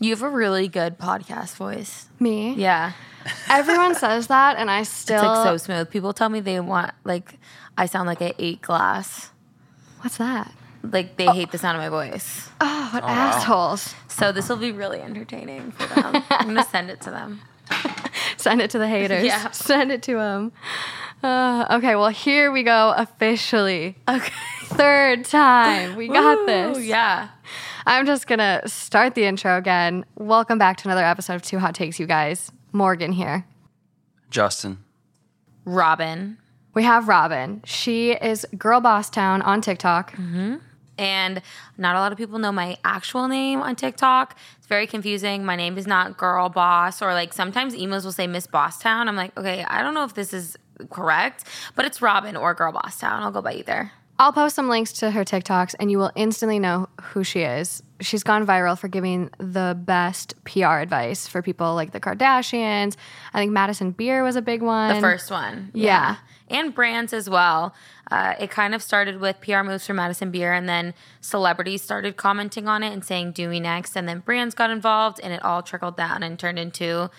You have a really good podcast voice. Me? Yeah. Everyone says that, and I still. It's like so smooth. People tell me they want like I sound like I ate glass. What's that? Like they hate the sound of my voice. Oh, what assholes. So this will be really entertaining for them. I'm gonna send it to them. Send it to the haters. Yeah. Send it to them. Uh, okay, well, here we go officially. Okay. Third time. We got Woo, this. Yeah. I'm just going to start the intro again. Welcome back to another episode of Two Hot Takes, you guys. Morgan here. Justin. Robyn. We have Robyn. She is Girl Boss Town on TikTok. Mm-hmm. And not a lot of people know my actual name on TikTok. It's very confusing. My name is not Girl Boss, or like sometimes emails will say Miss Boss Town. I'm like, okay, I don't know if this is correct, but it's Robyn or Girl Boss Town. I'll go by either. I'll post some links to her TikToks and you will instantly know who she is. She's gone viral for giving the best PR advice for people like the Kardashians. I think Madison Beer was a big one. The first one. Yeah. And brands as well. Uh, it kind of started with PR moves from Madison Beer, and then celebrities started commenting on it and saying, Do me next. And then brands got involved, and it all trickled down and turned into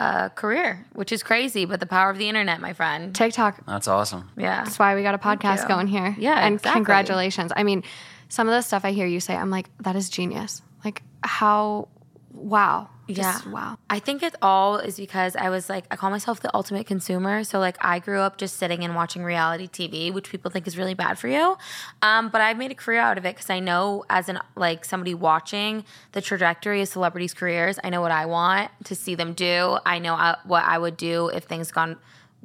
a career, which is crazy, but the power of the internet, my friend. TikTok That's awesome. Yeah. That's why we got a podcast going here. Yeah, And exactly. congratulations. I mean, some of the stuff I hear you say, I'm like, that is genius. Like, how, wow. Just Yeah. wow. I think it all is because I was like, I call myself the ultimate consumer. So, like, I grew up just sitting and watching reality TV, which people think is really bad for you. Um, but I've made a career out of it because I know, as an like somebody watching the trajectory of celebrities' careers, I know what I want to see them do. I know uh, what I would do if things gone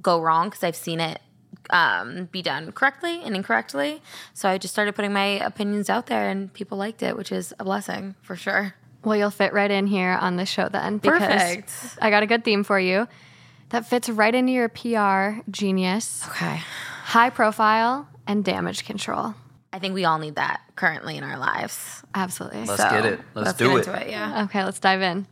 go wrong because I've seen it um, be done correctly and incorrectly. So I just started putting my opinions out there, and people liked it, which is a blessing for sure. Well, you'll fit right in here on the show then. Because Perfect. I got a good theme for you that fits right into your PR genius, Okay. high profile, and damage control. I think we all need that currently in our lives. Absolutely. Let's So, get it. Let's, get do it. into it. Yeah. Okay, let's dive in.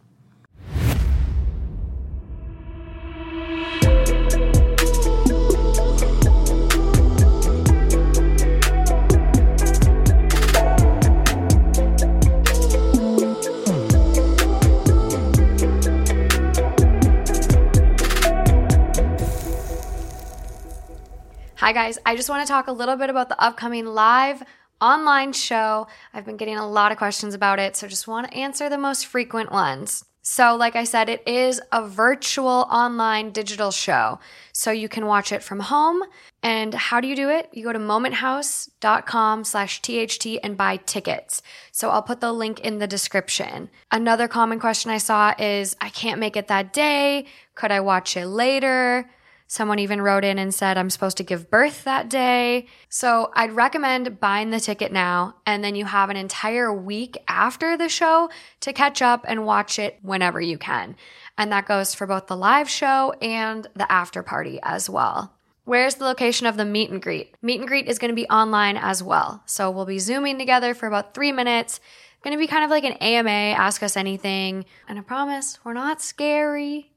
Hi, guys. I just want to talk a little bit about the upcoming live online show. I've been getting a lot of questions about it, so just want to answer the most frequent ones. So, like I said, it is a virtual online digital show. So you can watch it from home. And how do you do it? You go to momenthouse.com slash THT and buy tickets. So I'll put the link in the description. Another common question I saw is I can't make it that day. Could I watch it later? Someone even wrote in and said, I'm supposed to give birth that day. So I'd recommend buying the ticket now, and then you have an entire week after the show to catch up and watch it whenever you can. And that goes for both the live show and the after party as well. Where's the location of the meet and greet? Meet and greet is going to be online as well. So we'll be Zooming together for about three minutes. Going to be kind of like an AMA, ask us anything. And I promise, we're not scary.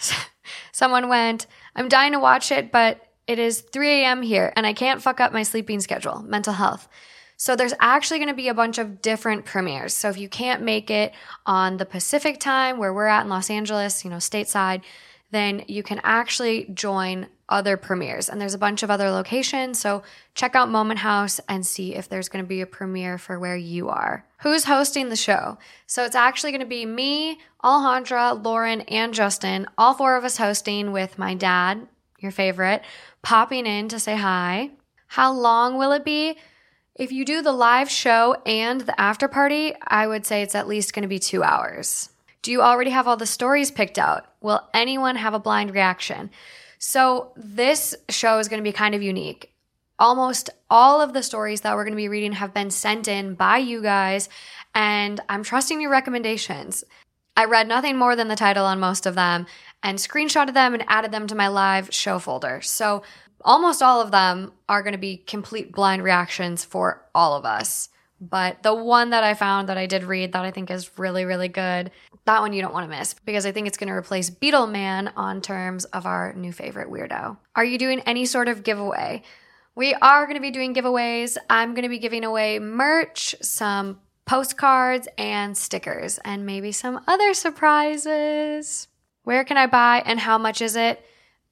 Someone went, I'm dying to watch it, but it is 3 a.m. here and I can't fuck up my sleeping schedule, mental health. So there's actually going to be a bunch of different premieres. So if you can't make it on the Pacific time where we're at in Los Angeles, you know, stateside, then you can actually join other premieres. And there's a bunch of other locations. So check out Moment House and see if there's going to be a premiere for where you are. Who's hosting the show? So it's actually going to be me, Alejandra, Lauren, and Justin, all four of us hosting with my dad, your favorite, popping in to say hi. How long will it be? If you do the live show and the after party, I would say it's at least going to be two hours. Do you already have all the stories picked out? Will anyone have a blind reaction? So, this show is going to be kind of unique. Almost all of the stories that we're going to be reading have been sent in by you guys, and I'm trusting your recommendations. I read nothing more than the title on most of them and screenshotted them and added them to my live show folder. So, almost all of them are going to be complete blind reactions for all of us. But the one that I found that I did read that I think is really, really good, that one you don't want to miss because I think it's going to replace Beetleman on terms of our new favorite weirdo. Are you doing any sort of giveaway? We are going to be doing giveaways. I'm going to be giving away merch, some postcards and stickers, and maybe some other surprises. Where can I buy and how much is it?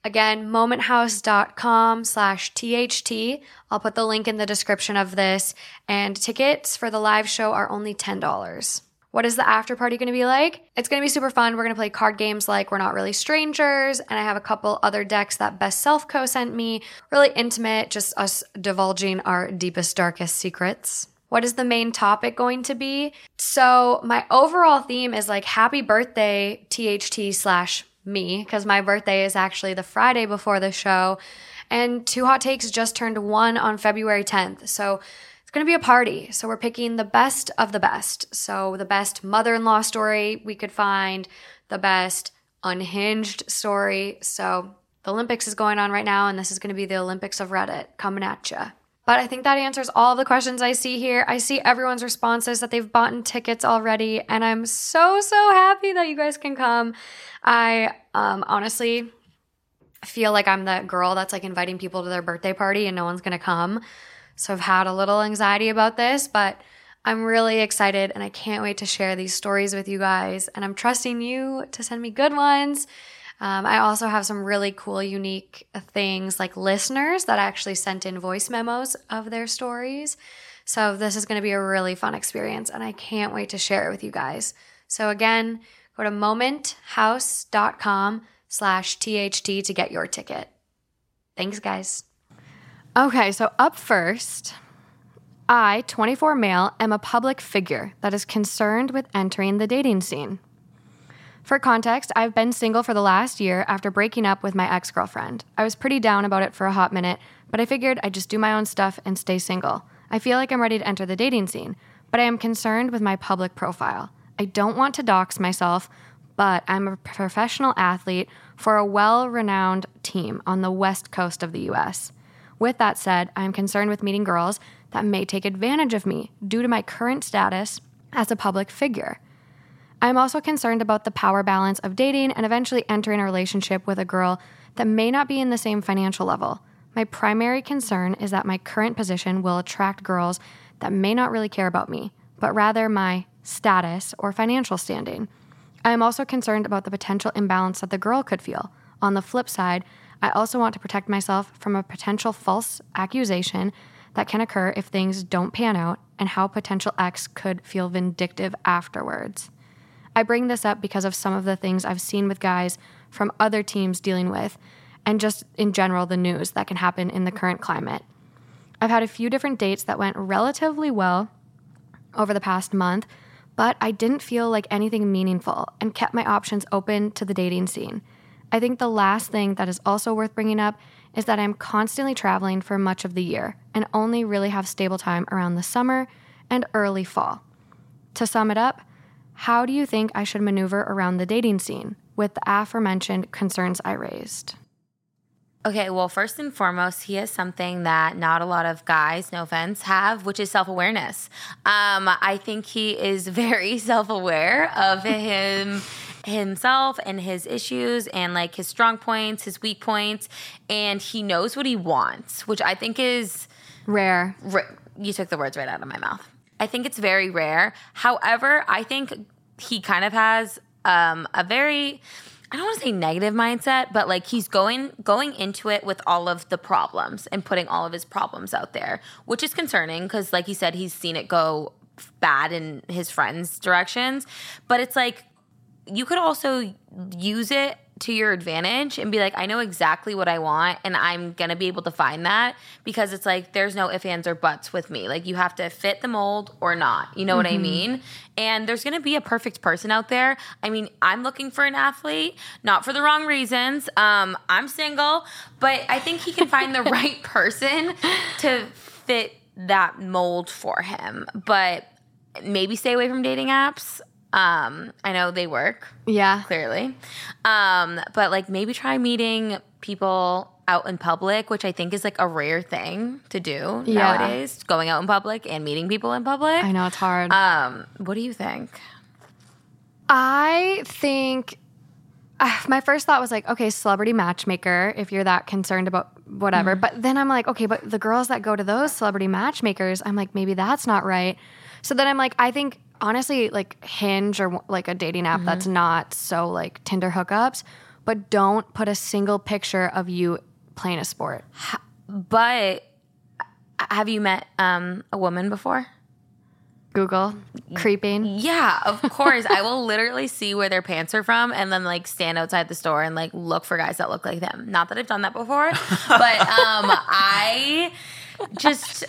Again, momenthouse.com slash THT. I'll put the link in the description of this. And tickets for the live show are only $10. What is the after party going to be like? It's going to be super fun. We're going to play card games like We're Not Really Strangers. And I have a couple other decks that Best Self Co sent me. Really intimate, just us divulging our deepest, darkest secrets. What is the main topic going to be? So, my overall theme is like happy birthday, THT slash me, because my birthday is actually the Friday before the show. And Two Hot Takes just turned one on February 10th. So, it's going to be a party. So, we're picking the best of the best. So, the best mother in law story we could find, the best unhinged story. So, the Olympics is going on right now, and this is going to be the Olympics of Reddit coming at you. But I think that answers all the questions I see here. I see everyone's responses that they've bought in tickets already, and I'm so, so happy that you guys can come. I um, honestly feel like I'm that girl that's like inviting people to their birthday party and no one's gonna come. So I've had a little anxiety about this, but I'm really excited and I can't wait to share these stories with you guys. And I'm trusting you to send me good ones. Um, I also have some really cool, unique things like listeners that actually sent in voice memos of their stories. So this is going to be a really fun experience, and I can't wait to share it with you guys. So again, go to momenthouse.com slash THT to get your ticket. Thanks, guys. Okay, so up first, I, 24 male, am a public figure that is concerned with entering the dating scene. For context, I've been single for the last year after breaking up with my ex girlfriend. I was pretty down about it for a hot minute, but I figured I'd just do my own stuff and stay single. I feel like I'm ready to enter the dating scene, but I am concerned with my public profile. I don't want to dox myself, but I'm a professional athlete for a well renowned team on the west coast of the US. With that said, I'm concerned with meeting girls that may take advantage of me due to my current status as a public figure. I'm also concerned about the power balance of dating and eventually entering a relationship with a girl that may not be in the same financial level. My primary concern is that my current position will attract girls that may not really care about me, but rather my status or financial standing. I am also concerned about the potential imbalance that the girl could feel. On the flip side, I also want to protect myself from a potential false accusation that can occur if things don't pan out and how potential ex could feel vindictive afterwards. I bring this up because of some of the things I've seen with guys from other teams dealing with, and just in general, the news that can happen in the current climate. I've had a few different dates that went relatively well over the past month, but I didn't feel like anything meaningful and kept my options open to the dating scene. I think the last thing that is also worth bringing up is that I'm constantly traveling for much of the year and only really have stable time around the summer and early fall. To sum it up, how do you think I should maneuver around the dating scene with the aforementioned concerns I raised? Okay, well, first and foremost, he has something that not a lot of guys, no offense, have, which is self awareness. Um, I think he is very self aware of him. himself and his issues and like his strong points, his weak points, and he knows what he wants, which I think is rare. Ra- you took the words right out of my mouth. I think it's very rare. However, I think he kind of has um, a very I don't want to say negative mindset, but like he's going going into it with all of the problems and putting all of his problems out there, which is concerning because like he said he's seen it go bad in his friends' directions, but it's like you could also use it to your advantage and be like, I know exactly what I want and I'm gonna be able to find that because it's like there's no ifs, ands, or buts with me. Like you have to fit the mold or not. You know mm-hmm. what I mm-hmm. mean? And there's gonna be a perfect person out there. I mean, I'm looking for an athlete, not for the wrong reasons. Um, I'm single, but I think he can find the right person to fit that mold for him. But maybe stay away from dating apps. Um, I know they work. Yeah. Clearly. Um, but like maybe try meeting people out in public, which I think is like a rare thing to do yeah. nowadays. Going out in public and meeting people in public. I know it's hard. Um, what do you think? I think uh, my first thought was like, okay, celebrity matchmaker, if you're that concerned about whatever. Mm. But then I'm like, okay, but the girls that go to those celebrity matchmakers, I'm like, maybe that's not right. So then I'm like, I think honestly, like Hinge or like a dating app that's not so like Tinder hookups, but don't put a single picture of you playing a sport. But have you met um, a woman before? Google creeping. Yeah, of course. I will literally see where their pants are from and then like stand outside the store and like look for guys that look like them. Not that I've done that before, but um I just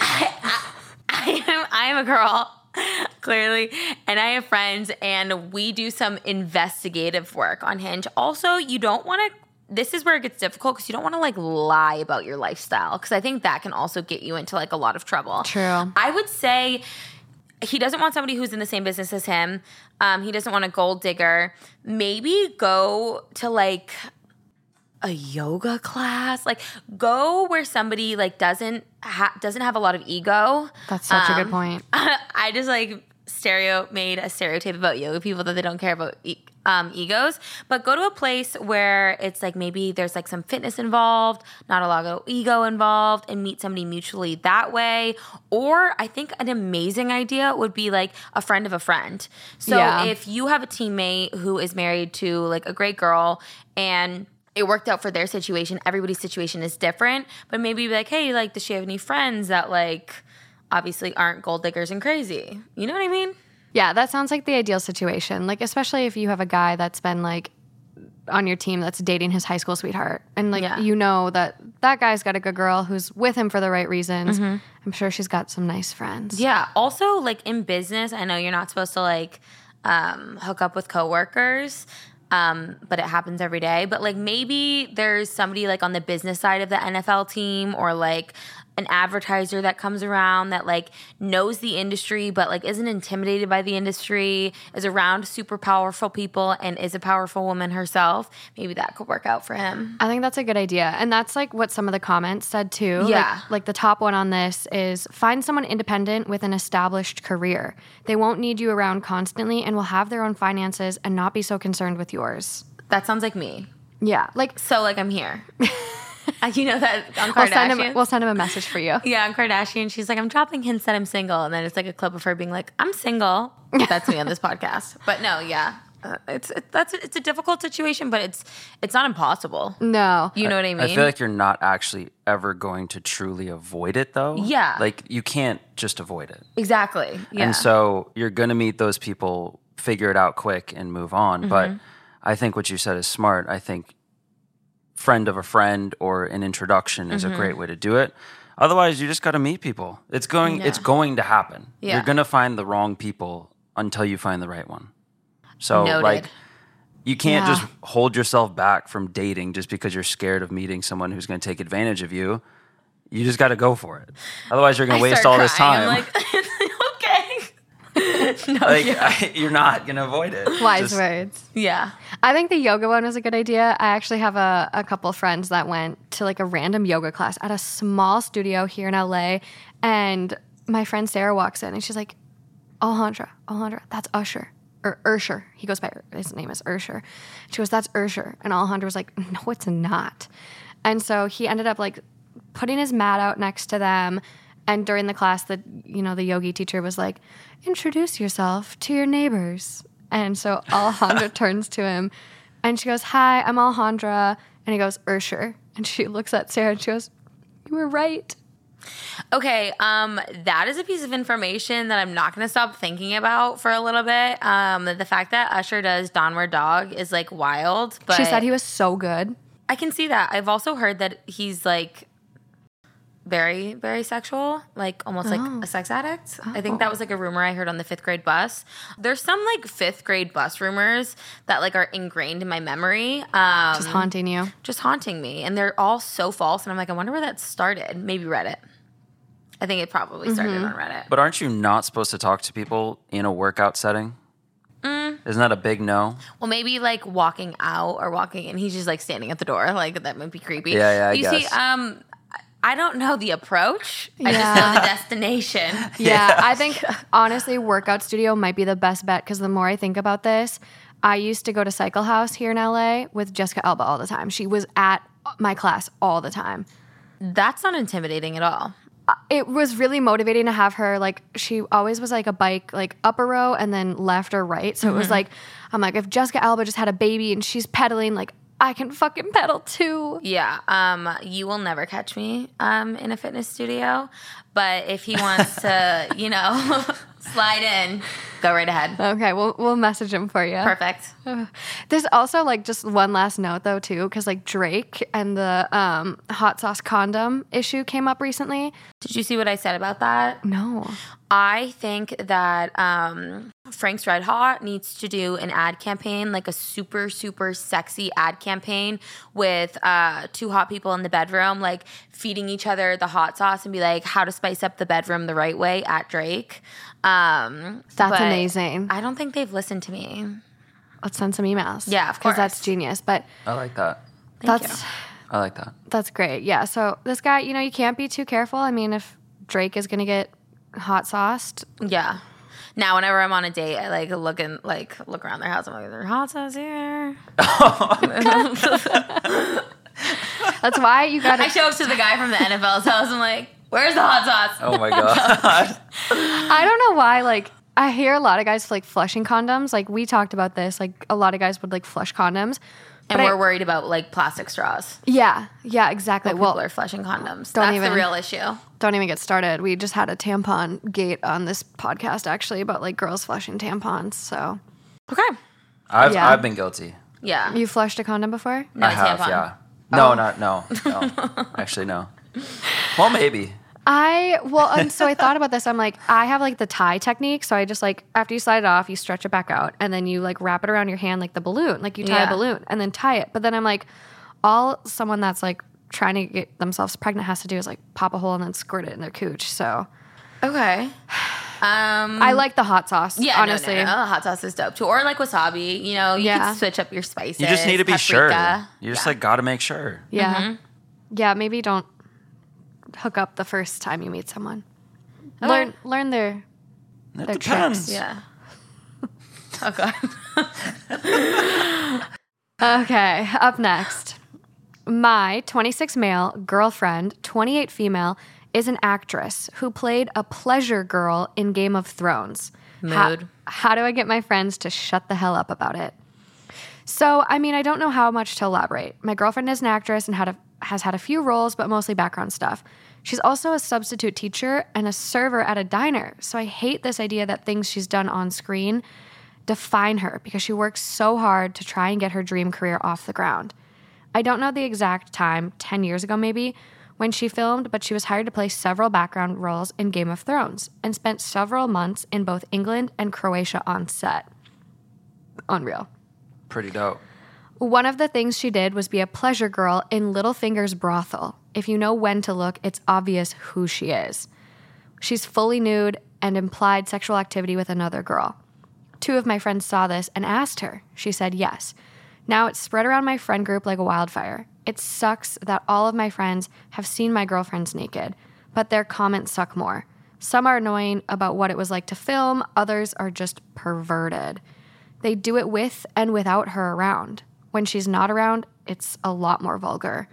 I, I, I am I am a girl clearly and I have friends and we do some investigative work on Hinge. Also, you don't want to this is where it gets difficult because you don't want to like lie about your lifestyle because I think that can also get you into like a lot of trouble. True. I would say he doesn't want somebody who's in the same business as him. Um, he doesn't want a gold digger. Maybe go to like a yoga class. Like go where somebody like doesn't ha- doesn't have a lot of ego. That's such a Um, good point. I just like stereo made a stereotype about yoga people that they don't care about e- um, egos, but go to a place where it's like maybe there's like some fitness involved, not a lot of ego involved, and meet somebody mutually that way. Or I think an amazing idea would be like a friend of a friend. So Yeah. if you have a teammate who is married to like a great girl and it worked out for their situation. Everybody's situation is different, but maybe be like, hey, like, does she have any friends that like obviously aren't gold diggers and crazy? You know what I mean? Yeah, that sounds like the ideal situation. Like, especially if you have a guy that's been like on your team that's dating his high school sweetheart, and like Yeah. you know that that guy's got a good girl who's with him for the right reasons. Mm-hmm. I'm sure she's got some nice friends. Yeah. Also, like in business, I know you're not supposed to like um, hook up with coworkers. Um, but it happens every day. But like maybe there's somebody like on the business side of the NFL team or like an advertiser that comes around that like knows the industry but like isn't intimidated by the industry, is around super powerful people and is a powerful woman herself. Maybe that could work out for him. I think that's a good idea. And that's like what some of the comments said too. Yeah. Like, like the top one on this is find someone independent with an established career. They won't need you around constantly and will have their own finances and not be so concerned with yours. That sounds like me. Yeah. Like So like I'm here. You know that on we'll send, him, we'll send him a message for you. Yeah, on Kardashian, she's like, I'm dropping hints that I'm single, and then it's like a clip of her being like, I'm single. That's me on this podcast. But no, yeah, uh, it's it, that's it's a difficult situation, but it's it's not impossible. No. You know what I mean? I feel like you're not actually ever going to truly avoid it though. Yeah. Like you can't just avoid it. exactly. Yeah. And so you're going to meet those people, figure it out quick and move on. But Mm-hmm. I think what you said is smart. I think friend of a friend or an introduction is Mm-hmm. a great way to do it. Otherwise, you just got to meet people. It's going it's going to happen. Yeah. You're going to find the wrong people until you find the right one. So Noted. like you can't Yeah. just hold yourself back from dating just because you're scared of meeting someone who's going to take advantage of you. You just got to go for it. Otherwise, you're going to waste all this crying. time. I'm like, okay. no, like yeah. I, you're not gonna avoid it. Wise Just- words. yeah. I think the yoga one was a good idea. I actually have a, a couple friends that went to like a random yoga class at a small studio here in LA. And my friend Sarah walks in and she's like, Alejandra, Alejandra, that's Usher. Or Ursher. He goes by, his name is Ursher. She goes, that's Ursher. And Alejandra was like, no, it's not. And so he ended up like putting his mat out next to them. And during the class, the you know the yogi teacher was like, "Introduce yourself to your neighbors." And so Alejandra turns to him, and she goes, "Hi, I'm Alejandra." And he goes, "Ursher." And she looks at Sarah and she goes, "You were right." Okay, um, that is a piece of information that I'm not going to stop thinking about for a little bit. Um, the fact that Usher does Downward Dog is like wild, but she said he was so good. I can see that. I've also heard that he's like very, very sexual, like almost like a sex addict. I think that was like a rumor I heard on the fifth grade bus. There's some like fifth grade bus rumors that like are ingrained in my memory. Um, Just haunting you. just haunting me and they're all so false and i'm like i wonder where that started maybe reddit i think it probably started on reddit But aren't you not supposed to talk to people in a workout setting? Mm. Isn't that a big no? well maybe like walking out or walking in he's just like standing at the door like that might be creepy Yeah, yeah, I you see um i don't know the approach i just Yeah. know the destination Yeah, I think honestly, workout studio might be the best bet because the more I think about this, I used to go to Cycle House here in LA with Jessica Alba all the time. She was at my class all the time. that's not intimidating at all uh, it was really motivating to have her like she always was like a bike like upper row and then left or right so it was mm-hmm. like i'm like if jessica alba just had a baby and she's pedaling like i can fucking pedal too Yeah. Um, you will never catch me um, in a fitness studio. But if he wants to, you know, slide in, go right ahead. okay we'll, we'll message him for you Perfect. there's also like just one last note though too because like drake and the um, hot sauce condom issue came up recently Did you see what I said about that? no I think that um, Frank's Red Hot needs to do an ad campaign, like a super, super sexy ad campaign with uh, two hot people in the bedroom, like feeding each other the hot sauce and be like, how to spice up the bedroom the right way at Drake. Um, That's amazing. I don't think they've listened to me. let's send some emails Yeah, of because that's genius but I like that. Thank that's you. I like that. That's great. Yeah. So this guy, you know, you can't be too careful. I mean, if Drake is gonna get hot sauced, Yeah. Now, whenever I'm on a date, I like look and like look around their house. I'm like, "There's hot sauce here." that's why you gotta. show up to the guy from the NFL's house. I'm like, "Where's the hot sauce?" Oh my god. I don't know why. Like, I hear a lot of guys like flushing condoms. Like we talked about this. Like a lot of guys would like flush condoms. And But we're worried about like plastic straws. Yeah. Yeah. Exactly. Well, People are flushing condoms. don't That's even- the real issue. don't even get started. We just had a tampon gate on this podcast actually about like girls flushing tampons. So Okay. I've Yeah. I've been guilty. Yeah. you flushed a condom before? no I have, tampon. yeah. No, oh. not no. No. Actually no. Well maybe. I well, and so I thought about this. I'm like, I have like the tie technique. So I just like after you slide it off, you stretch it back out, and then you like wrap it around your hand like the balloon, like you tie Yeah. a balloon, and then tie it. But then I'm like, all someone that's like trying to get themselves pregnant has to do is like pop a hole and then squirt it in their cooch. So Okay. Um. I like the hot sauce. Yeah, honestly. no, no, no. hot sauce is dope too, or like wasabi. You know, you Yeah. can switch up your spices. You just need to be sure. You just Yeah. like gotta make sure. Yeah, Mm-hmm. yeah. Maybe don't hook up the first time you meet someone. Oh. Learn learn their It Their depends. tricks. Yeah. Oh god. Okay, up next. My 26 male girlfriend, 28 female, is an actress who played a pleasure girl in Game of Thrones. How, Mood. how do I get my friends to shut the hell up about it? So, I mean, I don't know how much to elaborate. My girlfriend is an actress and had a, has had a few roles, but mostly background stuff. She's also a substitute teacher and a server at a diner. So I hate this idea that things she's done on screen define her because she works so hard to try and get her dream career off the ground. I don't know the exact time, 10 years ago maybe, when she filmed, but she was hired to play several background roles in Game of Thrones and spent several months in both England and Croatia on set. Unreal. Pretty dope. One of the things she did was be a pleasure girl in Littlefinger's brothel. If you know when to look, it's obvious who she is. She's fully nude and implied sexual activity with another girl. Two of my friends saw this and asked her. She said yes. Now it's spread around my friend group like a wildfire. It sucks that all of my friends have seen my girlfriends naked, but their comments suck more. Some are annoying about what it was like to film, others are just perverted. They do it with and without her around. When she's not around, it's a lot more vulgar.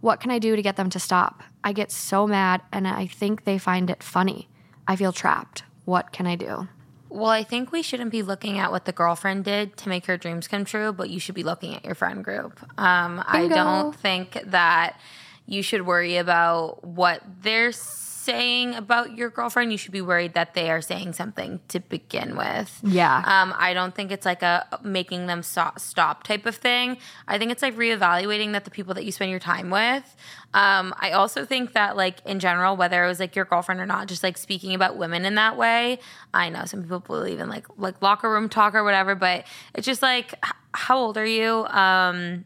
What can I do to get them to stop? I get so mad and I think they find it funny. I feel trapped. What can I do? Well, I think we shouldn't be looking at what the girlfriend did to make her dreams come true, but you should be looking at your friend group. Um, I don't think that you should worry about what they're saying about your girlfriend. You should be worried that they are saying something to begin with. Yeah. Um, I don't think it's like a making them stop, stop type of thing. I think it's like reevaluating that the people that you spend your time with. Um, I also think that like in general, whether it was like your girlfriend or not, just like speaking about women in that way. I know some people believe in like like locker room talk or whatever, but it's just like how old are you? Um,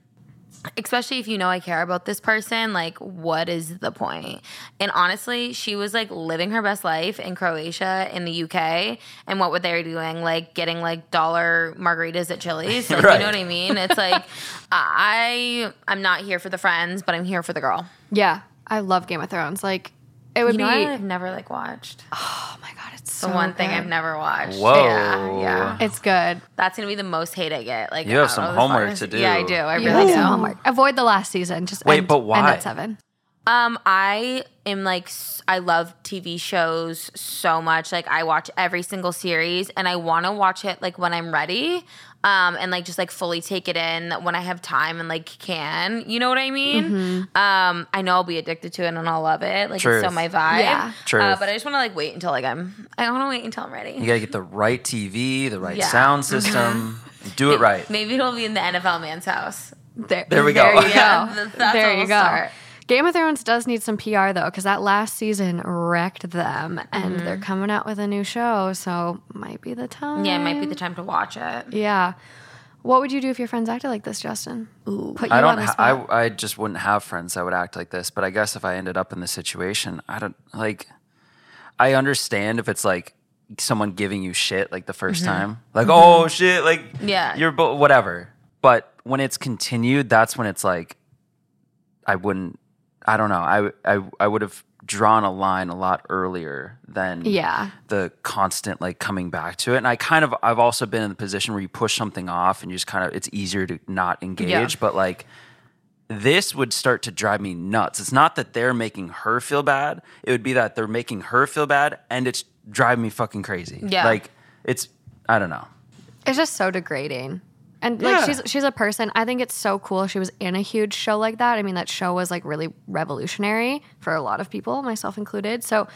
especially if you know I care about this person, like what is the point? And honestly, she was like living her best life in Croatia, in the UK, and what were they doing? Like getting like dollar margaritas at Chili's. Like, Right. You know what I mean? It's like I I'm not here for the friends, but I'm here for the girl. Yeah. I love Game of Thrones. Like, it would You know, be. I've never like watched. oh my God, it's The so one thing. I've never watched. Whoa. Yeah, yeah. It's good. That's gonna be the most hate I get. Like You have some homework to do. Yeah, I do. I You really have do. homework. Avoid the last season. Just Wait, end, but End why? at seven. Um, I am like I love TV shows so much. Like I watch every single series, and I want to watch it like when I'm ready, um, and like just like fully take it in when I have time and like can. You know what I mean? Mm-hmm. Um, I know I'll be addicted to it and I'll love it. Like Truth. it's so my vibe. Yeah. Truth. Uh, but I just want to like wait until like I'm. I want to wait until I'm ready. You gotta get the right TV, the right Yeah. sound system, do it right. Maybe it'll be in the NFL man's house. There, There we go. There you go. Yeah, that's there you we'll go. start. Game of Thrones does need some PR though, because that last season wrecked them, and Mm-hmm. they're coming out with a new show, so might be the time. Yeah, it might be the time to watch it. Yeah. What would you do if your friends acted like this, Justin? Ooh. Put you I don't. the Ha- spot. I I just wouldn't have friends that would act like this. But I guess if I ended up in this situation, I don't like. I understand if it's like someone giving you shit like the 1st time, like oh shit, like Yeah. you're bo- whatever. But when it's continued, that's when it's like, I wouldn't. I don't know. I I I would have drawn a line a lot earlier than Yeah. the constant like coming back to it. And I kind of I've also been in the position where you push something off and you just kind of it's easier to not engage. But like this would start to drive me nuts. It's not that they're making her feel bad. It would be that they're making her feel bad and it's driving me fucking crazy. Yeah. Like it's I don't know. It's just so degrading. And like Yeah. she's she's a person. I think it's so cool she was in a huge show like that. I mean that show was like really revolutionary for a lot of people, myself included. So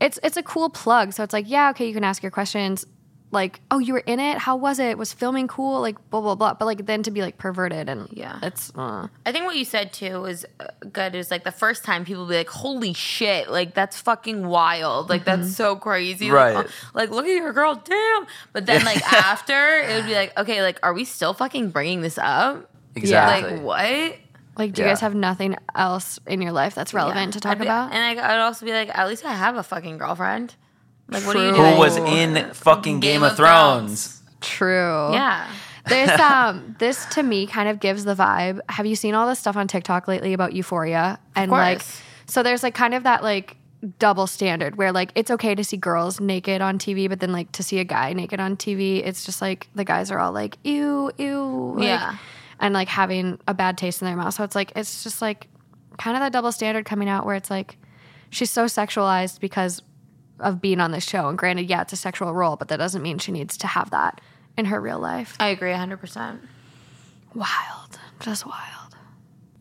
it's it's a cool plug. So it's like, yeah, okay, you can ask your questions like, "Oh, you were in it? How was it? Was filming cool?" like blah blah blah. But like then to be like perverted and Yeah. It's uh, I think what you said too was uh, good. Is like the first time people be like, "Holy shit! Like that's fucking wild! Like that's so crazy! Like, Right. oh, Like, look at your girl, damn!" But then like after, it would be like, "Okay, like are we still fucking bringing this up? Exactly. Like what?" like do you guys have nothing else in your life that's relevant to talk be- about? And I, I'd also be like, "At least I have a fucking girlfriend." Like, what are you doing? Who was in fucking Game, Game of, of Thrones? True. Yeah. This um this to me kind of gives the vibe. Have you seen all this stuff on TikTok lately about euphoria? And like course. so there's like kind of that like double standard where like it's okay to see girls naked on TV, but then like to see a guy naked on TV, it's just like the guys are all like, ew, ew. like, Yeah. And like having a bad taste in their mouth. So it's like it's just like kind of that double standard coming out where it's like she's so sexualized because of being on this show. And granted, yeah, it's a sexual role, but that doesn't mean she needs to have that in her real life. I agree 100%. Wild. Just wild.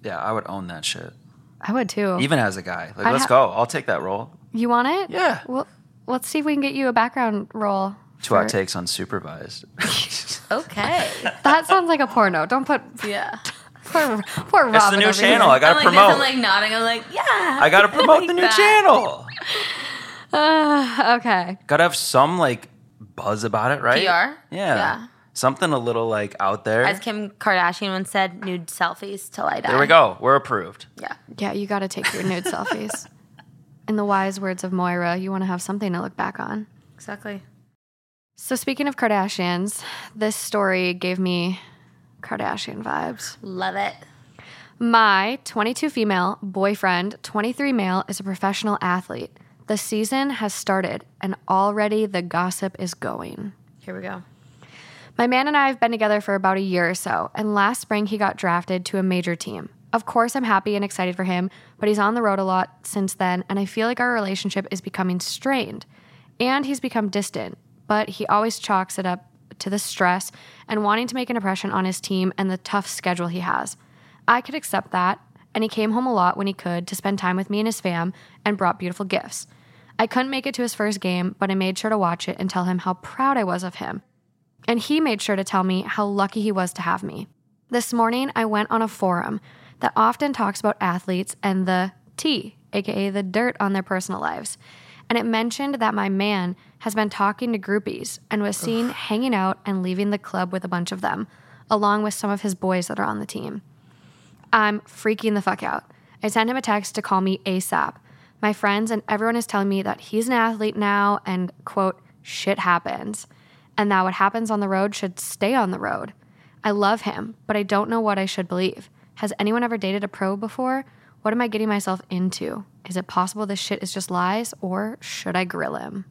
Yeah, I would own that shit. I would too. Even as a guy. Like, I'd let's ha- go. I'll take that role. you want it? Yeah. Well, let's see if we can get you a background role. Two for- outtakes unsupervised. Okay. That sounds like a porno. Don't put yeah. poor, poor Robyn. That's the new channel. here. I gotta I'm like promote. this, I'm like nodding. I'm like, yeah. I gotta promote the new that. channel. Uh, okay. Gotta have some like buzz about it, right? PR? Yeah. Yeah. Something a little like out there. As Kim Kardashian once said, nude selfies till I die. there we go. We're approved. Yeah. Yeah, you got to take your nude selfies. In the wise words of Moira, you want to have something to look back on. Exactly. So, speaking of Kardashians, this story gave me Kardashian vibes. Love it. My 22 female boyfriend, 23 male, is a professional athlete. The season has started, and already the gossip is going. Here we go. My man and I have been together for about a year or so, and last spring he got drafted to a major team. Of course, I'm happy and excited for him, but he's on the road a lot since then, and I feel like our relationship is becoming strained. And he's become distant, but he always chalks it up to the stress and wanting to make an impression on his team and the tough schedule he has. I could accept that, and he came home a lot when he could to spend time with me and his fam and brought beautiful gifts. I couldn't make it to his first game, but I made sure to watch it and tell him how proud I was of him and he made sure to tell me how lucky he was to have me. This morning, I went on a forum that often talks about athletes and the tea, aka the dirt on their personal lives. And it mentioned that my man has been talking to groupies and was seen hanging out and leaving the club with a bunch of them, along with some of his boys that are on the team. I'm freaking the fuck out. I sent him a text to call me ASAP. My friends and everyone is telling me that he's an athlete now and, quote, shit happens, and that what happens on the road should stay on the road. I love him, but I don't know what I should believe. Has anyone ever dated a pro before? What am I getting myself into? Is it possible this shit is just lies, or should I grill him?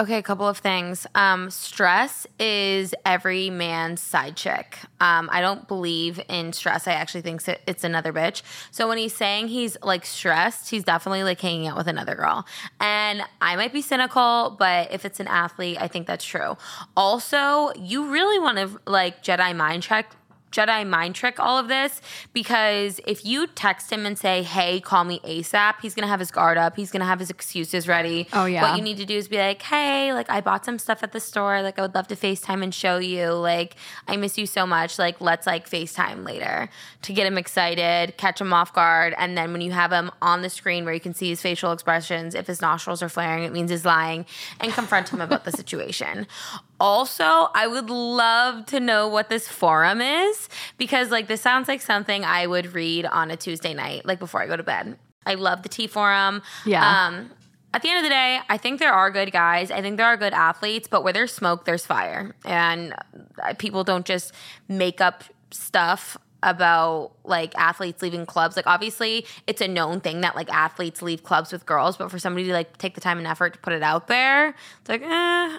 Okay, a couple of things. Um, stress is every man's side chick. Um, I don't believe in stress. I actually think it's another bitch. So when he's saying he's like stressed, he's definitely like hanging out with another girl. And I might be cynical, but if it's an athlete, I think that's true. Also, you really want to like Jedi mind check Jedi mind trick all of this because if you text him and say, "Hey, call me ASAP," he's gonna have his guard up. He's gonna have his excuses ready. Oh, yeah. What you need to do is be like, "Hey, like I bought some stuff at the store. Like I would love to FaceTime and show you. Like I miss you so much. Like let's like FaceTime later to get him excited, catch him off guard, and then when you have him on the screen where you can see his facial expressions, if his nostrils are flaring, it means he's lying, and confront him about the situation. Also, I would love to know what this forum is because like this sounds like something I would read on a Tuesday night, like before I go to bed. I love the T forum. Yeah. Um, at the end of the day, I think there are good guys. I think there are good athletes, but where there's smoke, there's fire. And uh, people don't just make up stuff about like athletes leaving clubs. Like obviously, it's a known thing that like athletes leave clubs with girls, but for somebody to like take the time and effort to put it out there, it's like, eh,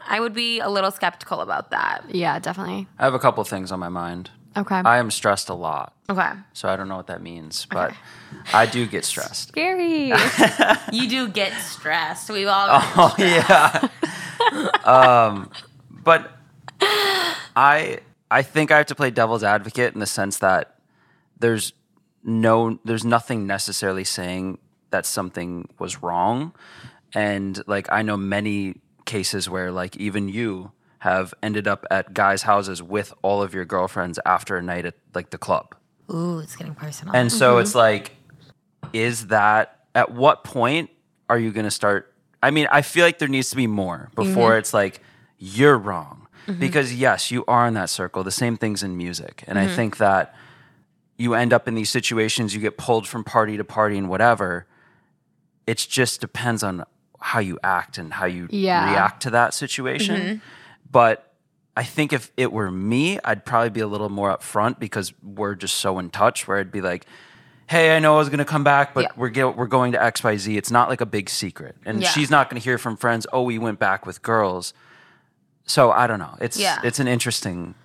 I would be a little skeptical about that. Yeah, definitely. I have a couple things on my mind. Okay. I am stressed a lot, Okay. so I don't know what that means, but I do get stressed. Scary. You do get stressed. We've all Oh yeah. um, but I I think I have to play devil's advocate in the sense that there's no there's nothing necessarily saying that something was wrong, and like I know many cases where like even you have ended up at guys' houses with all of your girlfriends after a night at like the club. Ooh, it's getting personal. And so it's mm-hmm. like, is that at what point are you going to start? I mean, I feel like there needs to be more before it's like, you're wrong. Mm-hmm. Because yes, you are in that circle. The same things in music. And I mm-hmm. think that you end up in these situations, you get pulled from party to party and whatever. It just depends on how you act and how you Yeah. react to that situation. Mm-hmm. But I think if it were me, I'd probably be a little more upfront because we're just so in touch where I'd be like, hey, I know I was going to come back, but Yeah. we're, get, we're going to XYZ. It's not like a big secret. And Yeah. she's not going to hear from friends, oh, we went back with girls. So I don't know. It's, Yeah. it's an interesting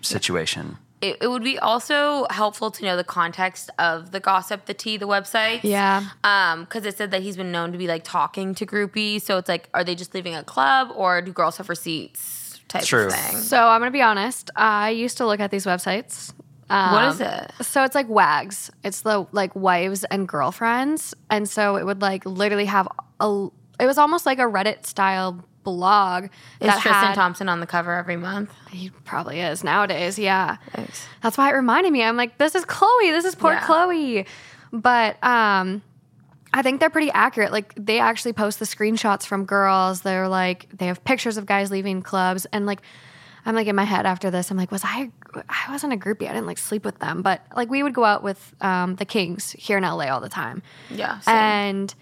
situation. it, it would be also helpful to know the context of the gossip, the tea, the website. Yeah. Um, because it said that he's been known to be like talking to groupies. So it's like, are they just leaving a club or do girls have receipts? Type True. of thing. so I'm gonna be honest. I used to look at these websites. Um, What is it? So it's like WAGs. It's the like wives and girlfriends, and so it would like literally have a. It was almost like a Reddit style blog. Is Tristan had- Thompson on the cover every month? He probably is nowadays. Yeah. Thanks. That's why it reminded me. I'm like, this is Khloé. This is poor Yeah. Khloé. But um, I think they're pretty accurate. Like they actually post the screenshots from girls. They're like they have pictures of guys leaving clubs, and like I'm like in my head after this. I'm like, was I? I wasn't a groupie. I didn't like sleep with them, but like we would go out with um, the Kings here in LA all the time, Yeah. same. and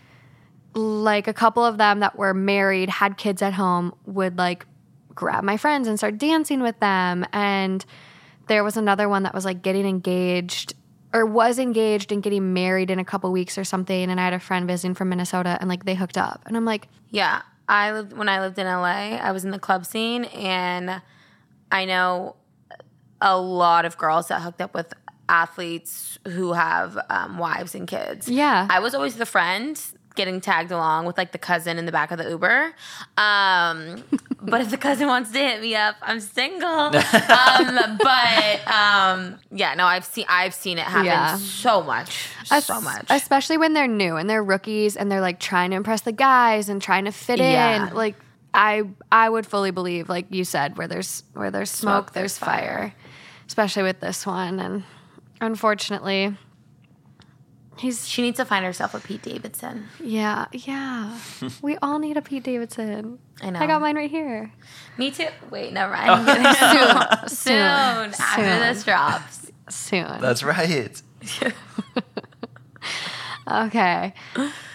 like a couple of them that were married had kids at home would like grab my friends and start dancing with them and there was another one that was like getting engaged or was engaged and getting married in a couple weeks or something and i had a friend visiting from minnesota and like they hooked up and i'm like Yeah, I lived when I lived in LA. I was in the club scene, and I know a lot of girls that hooked up with athletes who have um, wives and kids. Yeah. I was always the friend getting tagged along with like the cousin in the back of the Uber. Um, but if the cousin wants to hit me up, I'm single. um, but um, yeah, no, I've seen I've seen it happen Yeah. so much, es- so much. especially when they're new and they're rookies and they're like trying to impress the guys and trying to fit Yeah. in like i i would fully believe like you said where there's where there's smoke, Smoke, there's there's fire especially with this one and unfortunately he's she needs to find herself a Pete Davidson. yeah yeah we all need a pete davidson I know. i got mine right here Me too. Wait, never mind. I'm kidding. soon, soon, Soon. after this drops. soon That's right. Okay.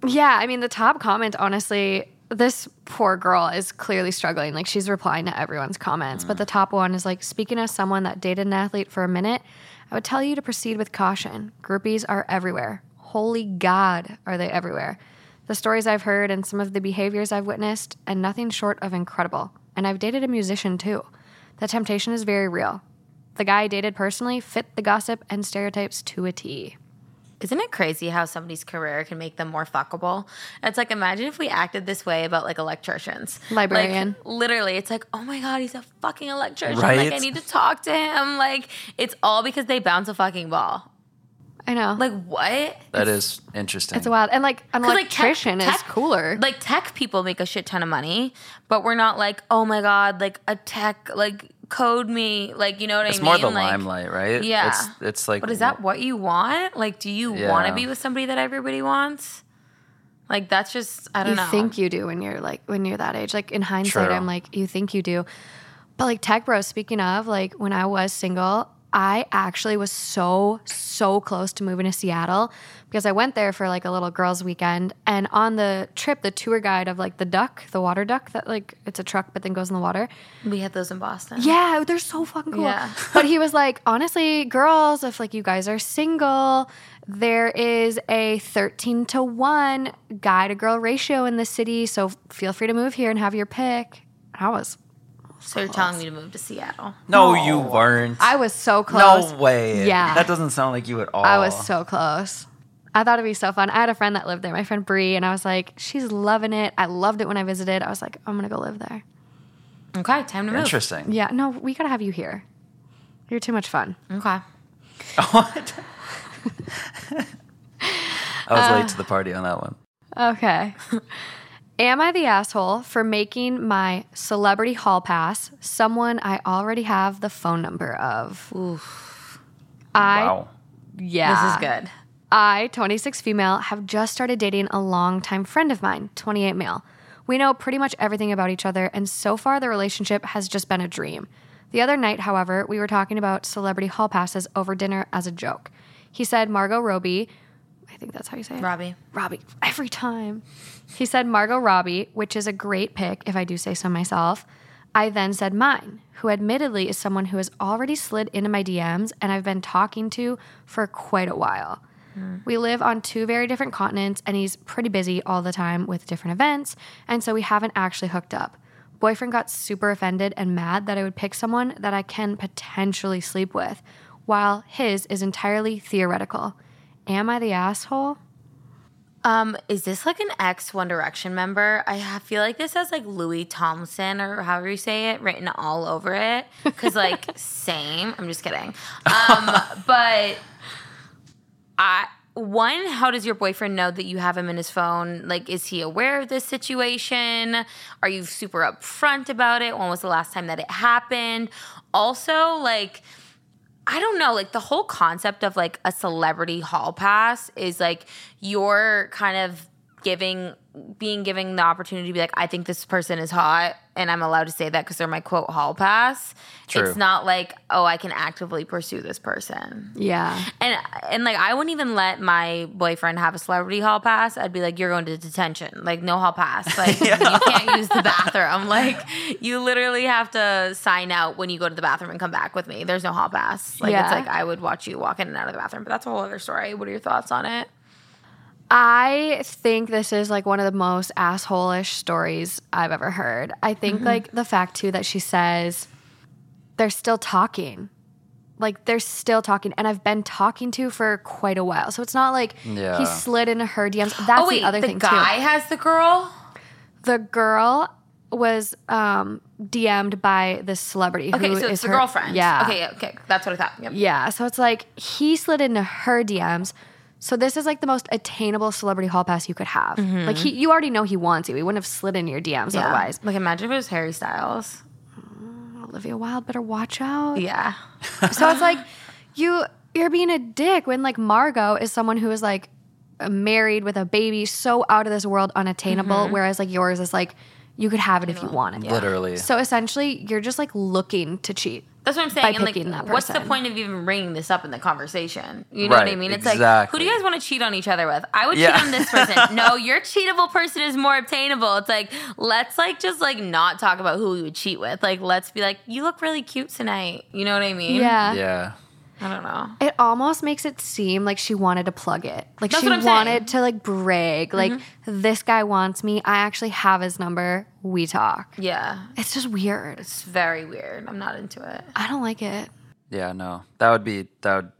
Yeah, I mean, the top comment, honestly, this poor girl is clearly struggling. Like, she's replying to everyone's comments. But hmm. the top one is like, speaking as someone that dated an athlete for a minute, I would tell you to proceed with caution. Groupies are everywhere. Holy God, are they everywhere? the stories I've heard and some of the behaviors I've witnessed, and nothing short of incredible. And I've dated a musician too. The temptation is very real. The guy I dated personally fit the gossip and stereotypes to a T. Isn't it crazy how somebody's career can make them more fuckable? It's like imagine if we acted this way about like electricians. Librarian. Like, literally, it's like, oh my god, he's a fucking electrician. Like I need to talk to him. Like it's all because they bounce a fucking ball. I know. Like what? That is interesting. it's wild. And like an 'Cause, like, tech- electrician is tech- cooler. Like tech people make a shit ton of money, but we're not like, oh my god, like a tech like code me, like you know what it's I mean? It's more the like, limelight, right? Yeah. It's it's like But is that what you want? Like, do you want to be with somebody that everybody wants? Like, that's just I don't you know. You think you do when you're like when you're that age. Like in hindsight, True. I'm like, you think you do. But like tech bro, speaking of, like when I was single, I actually was so, so close to moving to Seattle because I went there for like a little girls' weekend. And on the trip, the tour guide of like the duck, the water duck that like it's a truck but then goes in the water. we had those in Boston. Yeah, they're so fucking cool. Yeah. but he was like, honestly, girls, if like you guys are single, there is a 13 to 1 guy to girl ratio in the city. So feel free to move here and have your pick. I was So you're telling me to move to Seattle? No, you weren't. I was so close. no way. Yeah. That doesn't sound like you at all. I was so close. I thought it'd be so fun. I had a friend that lived there, my friend Bree, and I was like, she's loving it. I loved it when I visited. I was like, I'm gonna go live there. Okay, time to move. interesting. Yeah, no, we gotta have you here. You're too much fun. Okay. what? I was Uh, late to the party on that one. Okay. Am I the asshole for making my celebrity hall pass someone I already have the phone number of? Oof. I Wow. yeah. This is good. I, 26 female, have just started dating a longtime friend of mine, 28 male. We know pretty much everything about each other, and so far the relationship has just been a dream. The other night, however, we were talking about celebrity hall passes over dinner as a joke. He said Margot Robbie, I think that's how you say it. Robbie. Robbie every time. He said Margot Robbie, which is a great pick if I do say so myself. I then said mine, who admittedly is someone who has already slid into my DMs and I've been talking to for quite a while. Hmm. We live on two very different continents and he's pretty busy all the time with different events, and so we haven't actually hooked up. Boyfriend got super offended and mad that I would pick someone that I can potentially sleep with, while his is entirely theoretical. Am I the asshole? Um, is this like an ex One Direction member? I feel like this has like Louis Thompson or however you say it written all over it. Cause like same. I'm just kidding. Um, but I one, how does your boyfriend know that you have him in his phone? Like, is he aware of this situation? Are you super upfront about it? When was the last time that it happened? Also, like, I don't know, like the whole concept of like a celebrity hall pass is like you're kind of giving being given the opportunity to be like, I think this person is hot and I'm allowed to say that because they're my quote hall pass. True. It's not like, oh, I can actively pursue this person. Yeah. And and like I wouldn't even let my boyfriend have a celebrity hall pass. I'd be like, you're going to detention. Like no hall pass. Like you can't use the bathroom. Like you literally have to sign out when you go to the bathroom and come back with me. There's no hall pass. Like Yeah. it's like I would watch you walk in and out of the bathroom. But that's a whole other story. What are your thoughts on it? I think this is like one of the most asshole-ish stories I've ever heard. I think Mm-hmm. like the fact too that she says they're still talking. Like they're still talking and I've been talking to for quite a while. So it's not like Yeah. he slid into her DMs. That's oh wait, the other the thing guy too. has the girl. The girl was um DM'd by this celebrity Okay, who so is it's the her- girlfriend. Yeah. Okay, okay, that's what I thought. Yep. Yeah. So it's like he slid into her DMs. So this is like the most attainable celebrity hall pass you could have. Mm-hmm. Like he, you already know he wants you. He wouldn't have slid in your DMs Yeah. otherwise. Like imagine if it was Harry Styles. Mm, Olivia Wilde better watch out. Yeah. So it's like you you're being a dick when like Margot is someone who is like married with a baby, so out of this world, unattainable. Mm-hmm. Whereas like yours is like you could have it if you wanted. Literally. So essentially, you're just like looking to cheat. That's what I'm by saying. And like, picking that what's the point of even bringing this up in the conversation? You know what I mean? It's like, who do you guys want to cheat on each other with? I would Yeah. cheat on this person. no, your cheatable person is more obtainable. It's like, let's like just like not talk about who we would cheat with. Like, let's be like, you look really cute tonight. You know what I mean? Yeah. yeah. I don't know. It almost makes it seem like she wanted to plug it. Like That's she wanted saying. to like brag. Like mm-hmm. this guy wants me. I actually have his number. We talk. Yeah. It's just weird. It's very weird. I'm not into it. I don't like it. Yeah, no, that would be that would.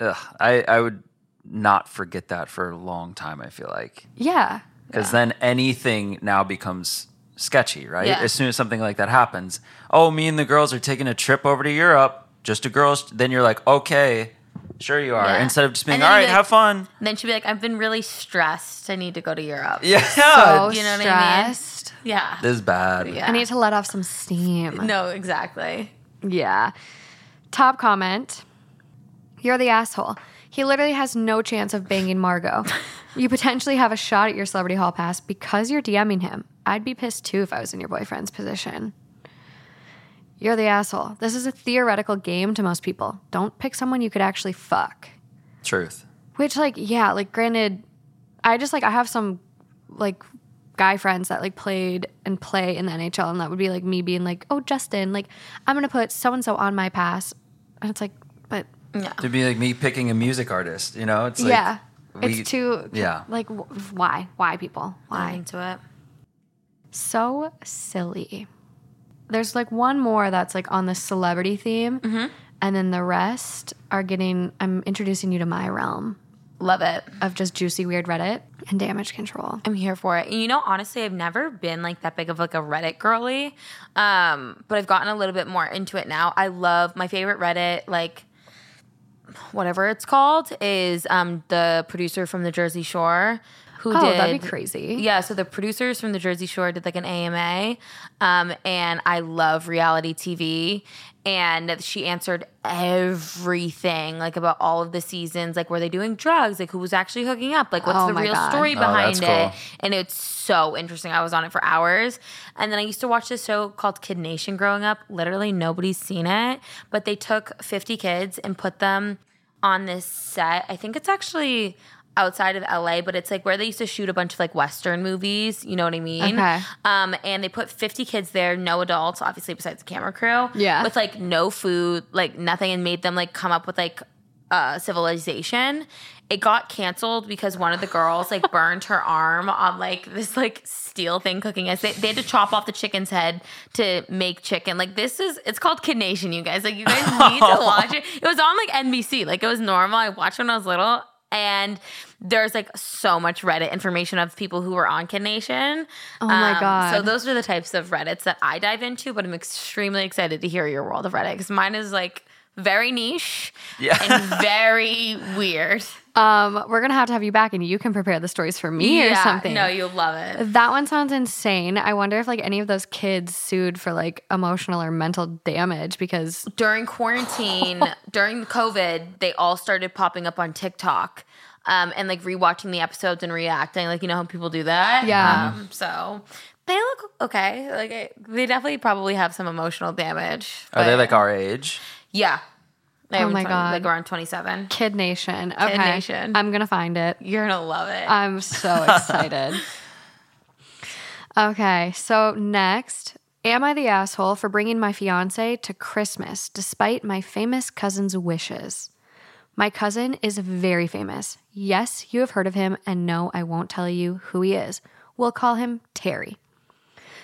Ugh, I I would not forget that for a long time. I feel like Yeah. because then anything now becomes sketchy, right? Yeah. As soon as something like that happens, oh, me and the girls are taking a trip over to Europe, just a girl. Then you're like, okay, sure you are. Yeah. Instead of just being, And all then right, you'd be like- have fun. And then she'd be like, I've been really stressed. I need to go to Europe. Yeah, So You know what I mean? stressed. Yeah. this is bad. Yeah. I need to let off some steam. No, exactly. Yeah. Top comment. You're the asshole. He literally has no chance of banging Margot. you potentially have a shot at your celebrity hall pass because you're DMing him. I'd be pissed too if I was in your boyfriend's position. You're the asshole. This is a theoretical game to most people. Don't pick someone you could actually fuck. Truth. Which, like, yeah, like, granted, I just like, I have some like guy friends that like played and play in the NHL, and that would be like me being like, oh, Justin, like, I'm gonna put so and so on my pass. And it's like, but yeah. To be like me picking a music artist, you know? It's like, yeah, we- it's too, yeah. like, w- why? Why, people? I'm Why? into it. So silly. There's like one more that's like on the celebrity theme, and then the rest are getting, I'm introducing you to my realm Love it. of just juicy, weird Reddit and damage control. I'm here for it. And you know, honestly, I've never been like that big of like a Reddit girly. Um, but I've gotten a little bit more into it now. I love my favorite Reddit, like whatever it's called, is um the producer from the Jersey Shore who Oh, did that'd be crazy. Yeah, so the producers from the Jersey Shore did like an AMA. Um, and I love reality TV. And she answered everything, like about all of the seasons. Like, were they doing drugs? Like, who was actually hooking up? Like, what's Oh the real God. story Oh, behind that's it? cool. And it's so interesting. I was on it for hours. And then I used to watch this show called Kid Nation growing up. Literally nobody's seen it, but they took 50 kids and put them on this set. I think it's actually outside of LA, but it's like where they used to shoot a bunch of like Western movies. You know what I mean? Okay. Um, and they put 50 kids there, no adults, obviously besides the camera crew. Yeah. With like no food, like nothing, and made them like come up with like uh, civilization. It got canceled because one of the girls like burned her arm on like this like steel thing cooking ice. They, they had to chop off the chicken's head to make chicken. Like this is it's called Kid Nation, you guys. Like you guys need to watch it. It was on like NBC. Like it was normal. I watched when I was little. And there's like so much Reddit information of people who were on Kid Nation. Oh my Um, God. So those are the types of Reddits that I dive into, but I'm extremely excited to hear your world of Reddit because mine is like very niche Yeah. and very weird. Um, we're gonna have to have you back, and you can prepare the stories for me or something. No, you'll love it. that one sounds insane. I wonder if like any of those kids sued for like emotional or mental damage because During quarantine, during COVID, they all started popping up on TikTok. Um, and like rewatching the episodes and reacting, like you know how people do that. Yeah. Um, so they look okay. Like they definitely probably have some emotional damage. Are they like our age? Yeah. They Oh my 20 God. Like around twenty seven. Kid Nation. Okay, Nation. I'm gonna find it. You're gonna love it. I'm so excited. okay, so next, am I the asshole for bringing my fiance to Christmas despite my famous cousin's wishes? My cousin is very famous. Yes, you have heard of him, and no, I won't tell you who he is. We'll call him Terry.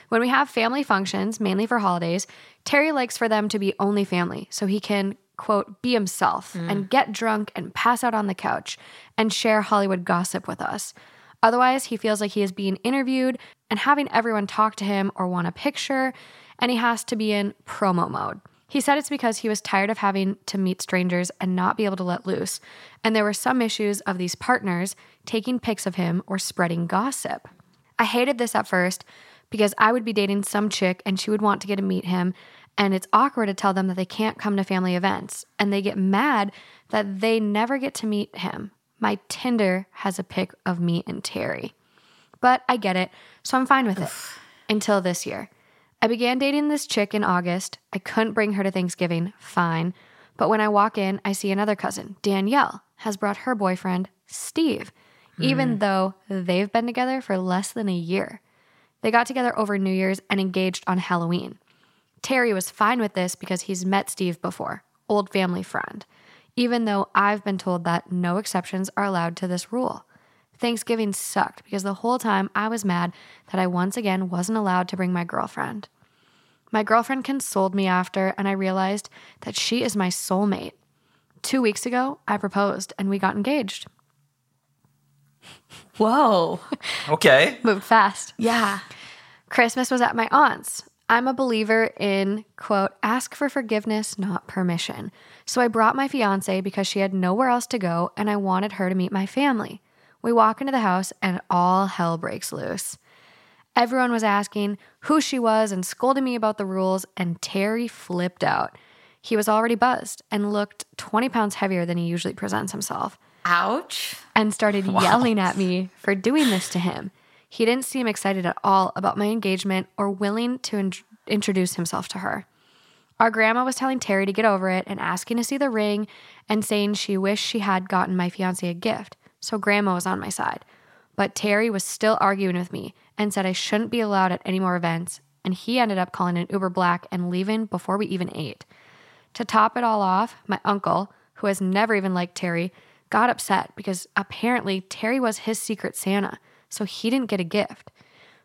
When we have family functions, mainly for holidays, Terry likes for them to be only family so he can, quote, be himself mm. and get drunk and pass out on the couch and share Hollywood gossip with us. Otherwise, he feels like he is being interviewed and having everyone talk to him or want a picture, and he has to be in promo mode. He said it's because he was tired of having to meet strangers and not be able to let loose, and there were some issues of these partners taking pics of him or spreading gossip. I hated this at first because I would be dating some chick and she would want to get to meet him. And it's awkward to tell them that they can't come to family events. And they get mad that they never get to meet him. My Tinder has a pic of me and Terry. But I get it, so I'm fine with it. Until this year. I began dating this chick in August. I couldn't bring her to Thanksgiving, fine. But when I walk in, I see another cousin, Danielle, has brought her boyfriend, Steve, even hmm. though they've been together for less than a year. They got together over New Year's and engaged on Halloween. Terry was fine with this because he's met Steve before, old family friend. even though I've been told that no exceptions are allowed to this rule. Thanksgiving sucked because the whole time I was mad that I once again wasn't allowed to bring my girlfriend. My girlfriend consoled me after, and I realized that she is my soulmate. Two weeks ago, I proposed and we got engaged. Whoa. Okay. Moved fast. Yeah. Christmas was at my aunt's. I'm a believer in, quote, ask for forgiveness, not permission. So I brought my fiance because she had nowhere else to go and I wanted her to meet my family. We walk into the house and all hell breaks loose. Everyone was asking who she was and scolding me about the rules, and Terry flipped out. He was already buzzed and looked 20 pounds heavier than he usually presents himself Ouch. and started yelling at me for doing this to him. He didn't seem excited at all about my engagement or willing to in- introduce himself to her. Our grandma was telling Terry to get over it and asking to see the ring and saying she wished she had gotten my fiance a gift. So grandma was on my side. But Terry was still arguing with me and said I shouldn't be allowed at any more events. And he ended up calling an Uber Black and leaving before we even ate. To top it all off, my uncle, who has never even liked Terry, got upset because apparently Terry was his secret Santa, so he didn't get a gift.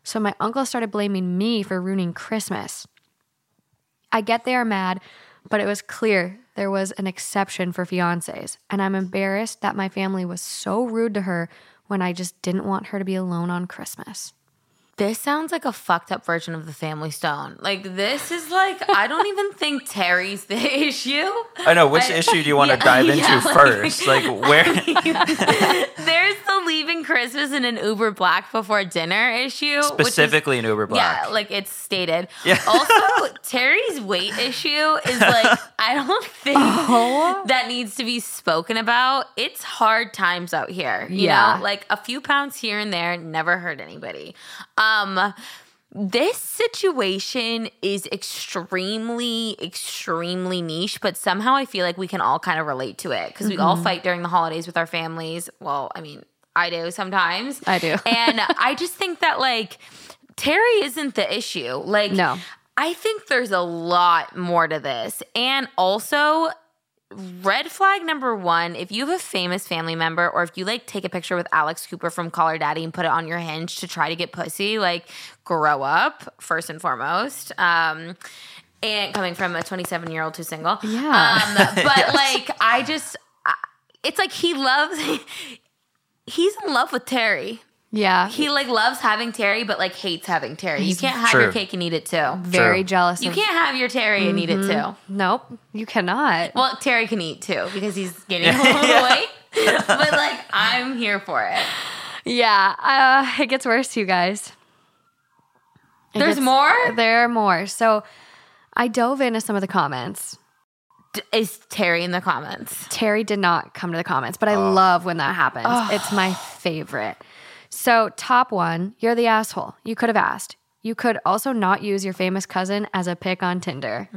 So my uncle started blaming me for ruining Christmas. I get they are mad, but it was clear there was an exception for fiancés, and I'm embarrassed that my family was so rude to her when I just didn't want her to be alone on Christmas. This sounds like a fucked up version of the Family Stone. Like this is like I don't even think Terry's the issue. I know. Which I- issue do you want to Yeah, dive into yeah, like- first? Like, where? There's the leaving Christmas in an Uber Black before dinner issue. which is- Specifically in Uber Black. Yeah, like it's stated. Yeah. Also, Terry's weight issue is like I don't think Oh. that needs to be spoken about. It's hard times out here. You Yeah. know, like a few pounds here and there never hurt anybody. Um this situation is extremely, extremely niche, but somehow I feel like we can all kind of relate to it because we all Mm-hmm. fight during the holidays with our families. Well, I mean, I do sometimes. I do. and I just think that like Terry isn't the issue. Like, No. I think there's a lot more to this. And also, red flag number one if you have a famous family member or if you like take a picture with Alex Cooper from Call Her Daddy and put it on your hinge to try to get pussy, like, grow up first and foremost. Um, and coming from a 27 year old who's single. Yeah. Um, but like, I just it's like he loves, he's in love with Terry. Yeah. He like loves having Terry, but like hates having Terry. You can't have True. your cake and eat it too. very True. jealous You of can't have your Terry and eat it too. Nope, you cannot. Well, Terry can eat too because he's gaining a little weight. but like, I'm here for it. Yeah, uh, it gets worse, you guys. It There's gets- more? There are more. So I dove into some of the comments. D- Is Terry in the comments? Terry did not come to the comments, but I love when that happens. It's my favorite. So, top one, you're the asshole. You could have asked. You could also not use your famous cousin as a pick on Tinder.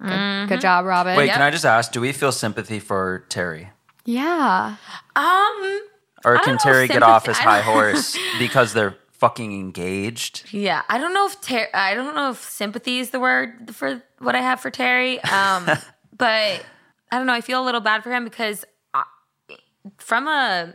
Good, good job, Robyn. Wait, Yep. can I just ask? Do we feel sympathy for Terry, Yeah. Um, or can Terry if get off his high horse because they're fucking engaged? yeah, I don't know if Ter- I don't know if sympathy is the word for what I have for Terry. Um, but I don't know. I feel a little bad for him because I, from a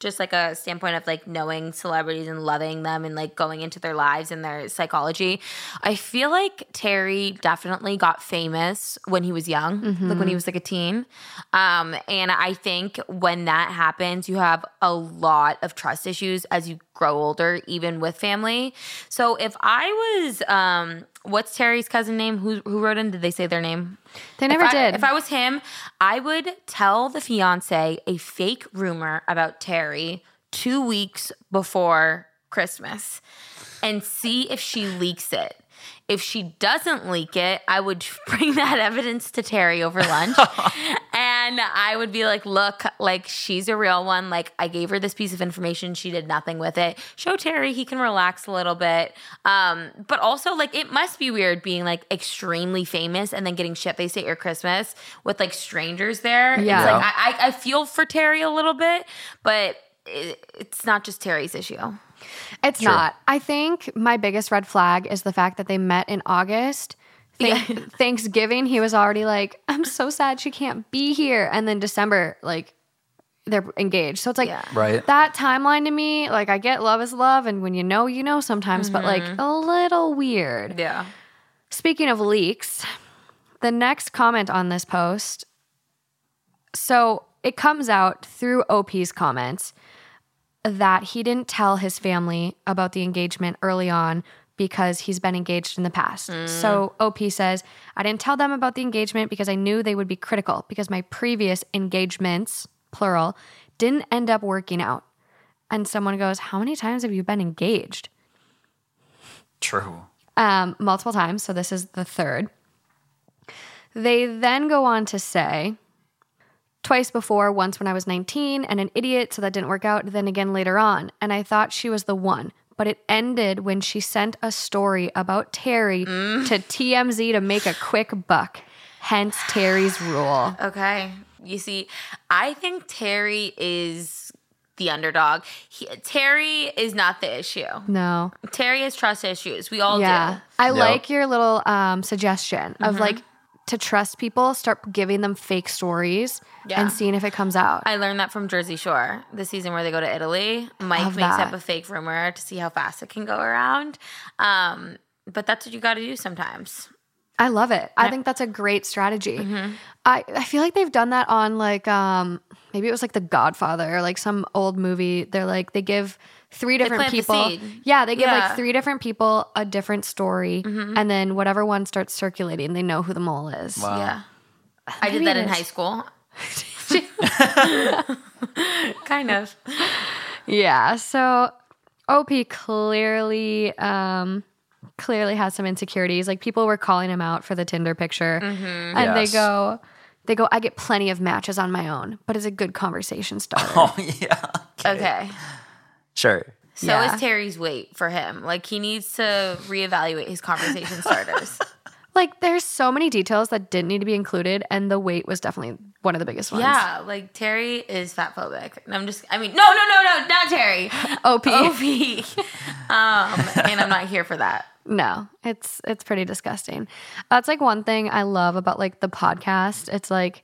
just like a standpoint of like knowing celebrities and loving them and like going into their lives and their psychology, I feel like Terry definitely got famous when he was young, like when he was like a teen. Um, and I think when that happens, you have a lot of trust issues as you grow older, even with family. So if I was, um, what's Terry's cousin name? Who who wrote in? Did they say their name? They never if I, did. If I was him, I would tell the fiance a fake rumor about Terry two weeks before Christmas and see if she leaks it. If she doesn't leak it, I would bring that evidence to Terry over lunch. and I would be like, look, like she's a real one. Like I gave her this piece of information. She did nothing with it. Show Terry he can relax a little bit. Um, but also like it must be weird being like extremely famous and then getting shit faced at your Christmas with like strangers there. Yeah. It's like I, I, I feel for Terry a little bit, but it, it's not just Terry's issue. It's Sure. not. I think my biggest red flag is the fact that they met in August, Thank- Thanksgiving, he was already like, I'm so sad she can't be here. And then December, like, they're engaged. So it's like Yeah. Right. that timeline to me, like, I get love is love. And when you know, you know sometimes, but like mm-hmm. a little weird. Yeah. Speaking of leaks, the next comment on this post. So it comes out through OP's comments that he didn't tell his family about the engagement early on because he's been engaged in the past. So OP says, I didn't tell them about the engagement because I knew they would be critical because my previous engagements, plural, didn't end up working out. And someone goes, How many times have you been engaged? True. um, multiple times. So this is the third. They then go on to say twice before, once when I was 19 and an idiot, so that didn't work out, then again later on. And I thought she was the one. But it ended when she sent a story about Terry to TMZ to make a quick buck. Hence Terry's rule. Okay. You see, I think Terry is the underdog. He, Terry is not the issue. No. Terry has trust issues. We all Yeah. do. I Yep. like your little um, suggestion of Mm-hmm. like to trust people, start giving them fake stories Yeah. and seeing if it comes out. I learned that from Jersey Shore, the season where they go to Italy. Mike Love makes that. up a fake rumor to see how fast it can go around. Um, but that's what you got to do sometimes. I love it. I think that's a great strategy. Mm-hmm. I, I feel like they've done that on like um maybe it was like The Godfather or like some old movie. They're like they give three different plant the people. seed. Yeah, they give Yeah. Mm-hmm. like three different people a different story, and then whatever one starts circulating, they know who the mole is. Wow. Yeah. I did that in high school. kind of. Yeah. So OP clearly um clearly has some insecurities. Like people were calling him out for the Tinder picture. Mm-hmm. And Yes. they go they go, I get plenty of matches on my own, but it's a good conversation starter. Oh yeah. Okay. Sure. So Yeah. is Terry's weight for him. Like he needs to reevaluate his conversation starters. Like there's so many details that didn't need to be included, and the weight was definitely one of the biggest ones. yeah, like Terry is fat phobic. And I'm just I mean, no, no, no, no, not Terry. OP. OP. um, and I'm not here for that. No, it's it's pretty disgusting. That's like one thing I love about like the podcast. It's like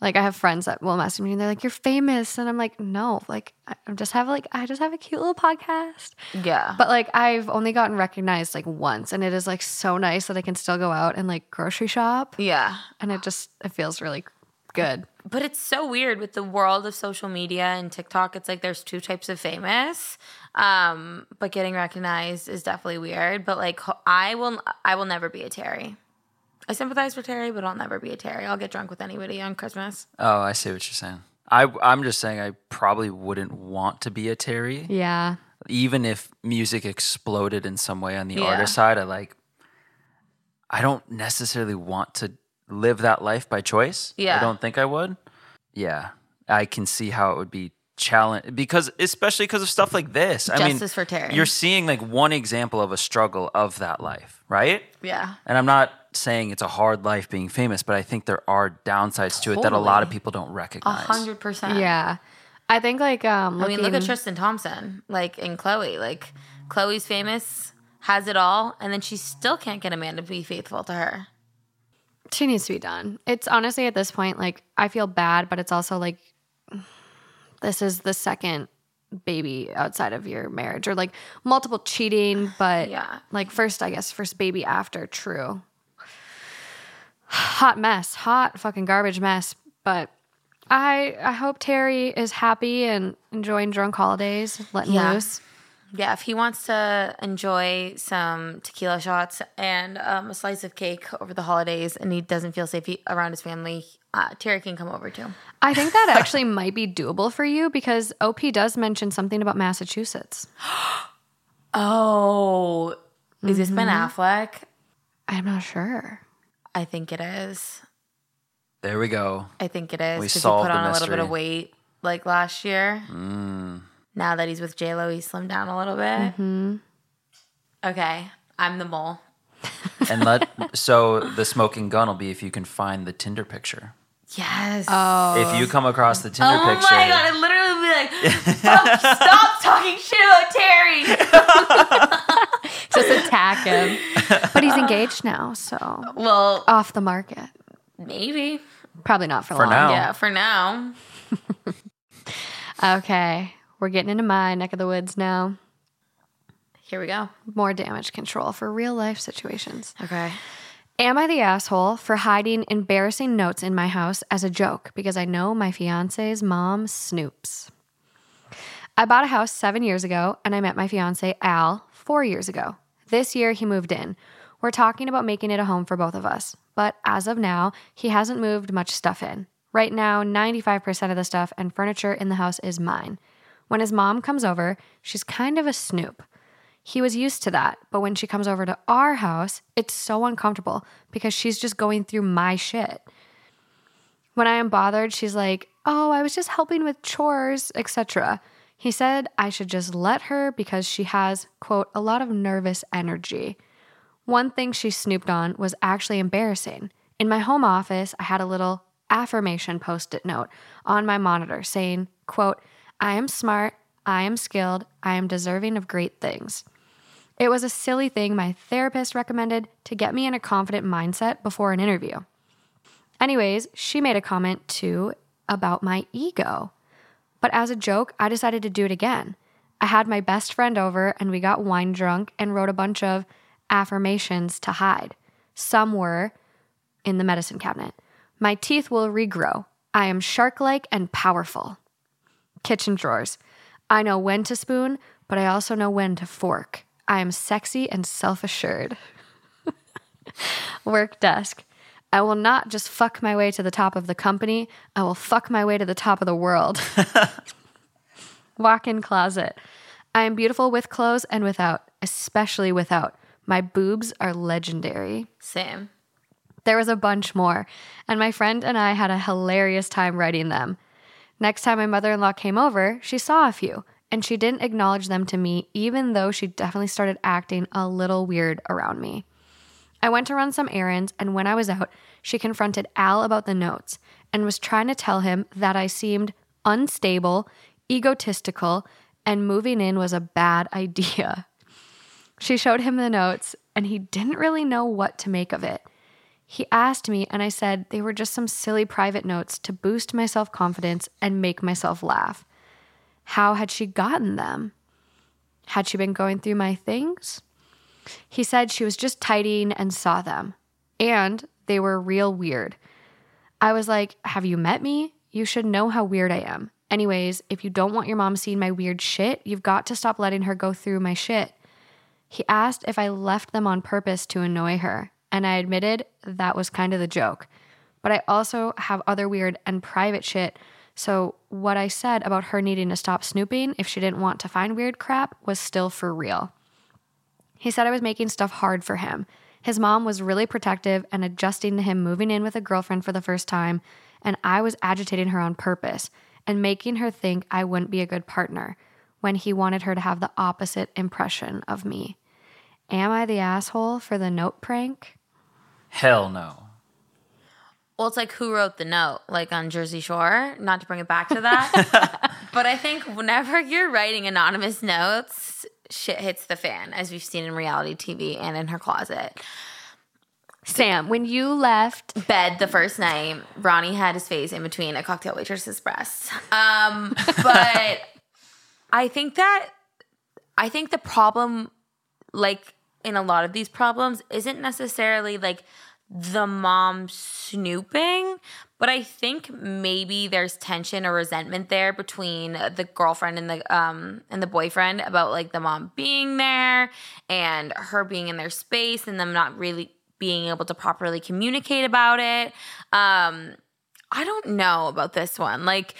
like I have friends that will message me and they're like, "You're famous," and I'm like, "No, like I I just have like I just have a cute little podcast." Yeah. But like I've only gotten recognized like once, and it is like so nice that I can still go out and like grocery shop, yeah. and it just it feels really good. But it's so weird with the world of social media and TikTok. It's like there's two types of famous. Um, but getting recognized is definitely weird. But like I will I will never be a Terry. I sympathize for Terry, but I'll never be a Terry. I'll get drunk with anybody on Christmas. Oh, I see what you're saying. I I'm just saying I probably wouldn't want to be a Terry, Yeah, even if music exploded in some way on the Yeah. artist side. I like. I don't necessarily want to live that life by choice. Yeah. I don't think I would. Yeah, I can see how it would be challenge because especially because of stuff like this. I mean, for Terry. You're seeing like one example of a struggle of that life, right? Yeah. And I'm not saying it's a hard life being famous, but I think there are downsides to it that a lot of people don't A recognize. hundred percent. yeah. I think like um. I mean, look at Tristan Thompson, like and Khloé. Like Khloé's famous, has it all, and then she still can't get a man to be faithful to her. She needs to be done. It's honestly at this point, like, I feel bad, but it's also like, this is the second baby outside of your marriage or like multiple cheating, but Yeah. like, first, I guess, first baby after, true. Hot mess, hot fucking garbage mess. But I, I hope Terry is happy and enjoying drunk holidays, letting Yeah. loose. Yeah, if he wants to enjoy some tequila shots and um, a slice of cake over the holidays, and he doesn't feel safe he- around his family, uh, Terry can come over too. I think that actually might be doable for you because OP does mention something about Massachusetts. Oh, is this Ben Affleck? I'm not sure. I think it is. There we go. I think it is We because he solved put the on a little bit of weight like last year. Now that he's with J Lo, he slimmed down a little bit. Mm-hmm. Okay, I'm the mole. And let so the smoking gun will be if you can find the Tinder picture. Yes. Oh. If you come across the Tinder Oh picture, Oh my god! I literally would be like, "Fuck, "Stop talking shit about Terry." Just attack him. But he's engaged now, so Well, off the market. maybe. Probably not for, For long. now. Yeah, for now. Okay, we're getting into my neck of the woods now. Here we go. More damage control for real life situations. Okay. Am I the asshole for hiding embarrassing notes in my house as a joke because I know my fiance's mom snoops? I bought a house seven years ago and I met my fiance Al four years ago. This year he moved in. We're talking about making it a home for both of us, but as of now, he hasn't moved much stuff in. Right now, 95% of the stuff and furniture in the house is mine. When his mom comes over, she's kind of a snoop. He was used to that, but when she comes over to our house, it's so uncomfortable because she's just going through my shit. When I am bothered, she's like, "Oh, I was just helping with chores, etc." He said I should just let her because she has, quote, a lot of nervous energy. One thing she snooped on was actually embarrassing. In my home office, I had a little affirmation post-it note on my monitor saying, quote, I am smart, I am skilled, I am deserving of great things. It was a silly thing my therapist recommended to get me in a confident mindset before an interview. Anyways, she made a comment too about my ego. But as a joke, I decided to do it again. I had my best friend over and we got wine drunk and wrote a bunch of affirmations to hide. Some were in the medicine cabinet. My teeth will regrow. I am shark like and powerful. Kitchen drawers. I know when to spoon, but I also know when to fork. I am sexy and self assured. Work desk. I will not just fuck my way to the top of the company, I will fuck my way to the top of the world. Walk in closet. I am beautiful with clothes and without, especially without. My boobs are legendary. Same. There was a bunch more, and my friend and I had a hilarious time writing them. Next time my mother in law came over, she saw a few, and she didn't acknowledge them to me, even though she definitely started acting a little weird around me. I went to run some errands, and when I was out, she confronted Al about the notes and was trying to tell him that I seemed unstable, egotistical, and moving in was a bad idea. She showed him the notes, and he didn't really know what to make of it. He asked me, and I said they were just some silly private notes to boost my self confidence and make myself laugh. How had she gotten them? Had she been going through my things? He said she was just tidying and saw them, and they were real weird. I was like, Have you met me? You should know how weird I am. Anyways, if you don't want your mom seeing my weird shit, you've got to stop letting her go through my shit. He asked if I left them on purpose to annoy her, and I admitted that was kind of the joke. But I also have other weird and private shit, so what I said about her needing to stop snooping if she didn't want to find weird crap was still for real. He said I was making stuff hard for him. His mom was really protective and adjusting to him moving in with a girlfriend for the first time, and I was agitating her on purpose and making her think I wouldn't be a good partner when he wanted her to have the opposite impression of me. Am I the asshole for the note prank? Hell no. Well, it's like who wrote the note, like on Jersey Shore. Not to bring it back to that, but I think whenever you're writing anonymous notes, shit hits the fan, as we've seen in reality TV and in her closet. Sam, when you left, Bed the first night, Ronnie had his face in between a cocktail waitress's breasts. Um, but I think that I think the problem, like in a lot of these problems, isn't necessarily like the mom snooping, but I think maybe there's tension or resentment there between the girlfriend and the um and the boyfriend about like the mom being there and her being in their space and them not really being able to properly communicate about it. Um I don't know about this one. Like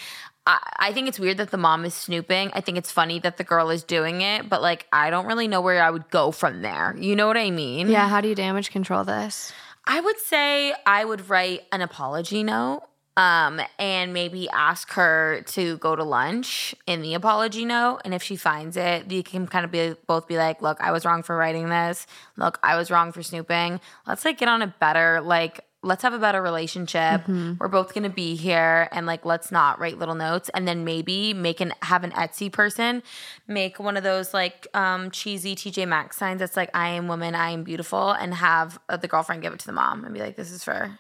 I, I think it's weird that the mom is snooping. I think it's funny that the girl is doing it, but like I don't really know where I would go from there. You know what I mean? yeah, how do you damage control this? I would say I would write an apology note um, and maybe ask her to go to lunch in the apology note. And if she finds it, you can kind of be both be like, look, I was wrong for writing this. Look, I was wrong for snooping. Let's like get on a better like let's have a better relationship. Mm-hmm. We're both gonna be here, and like let's not write little notes, and then maybe make an have an Etsy person make one of those like um, cheesy TJ Maxx signs that's like I am woman, I am beautiful, and have uh, the girlfriend give it to the mom and be like, this is for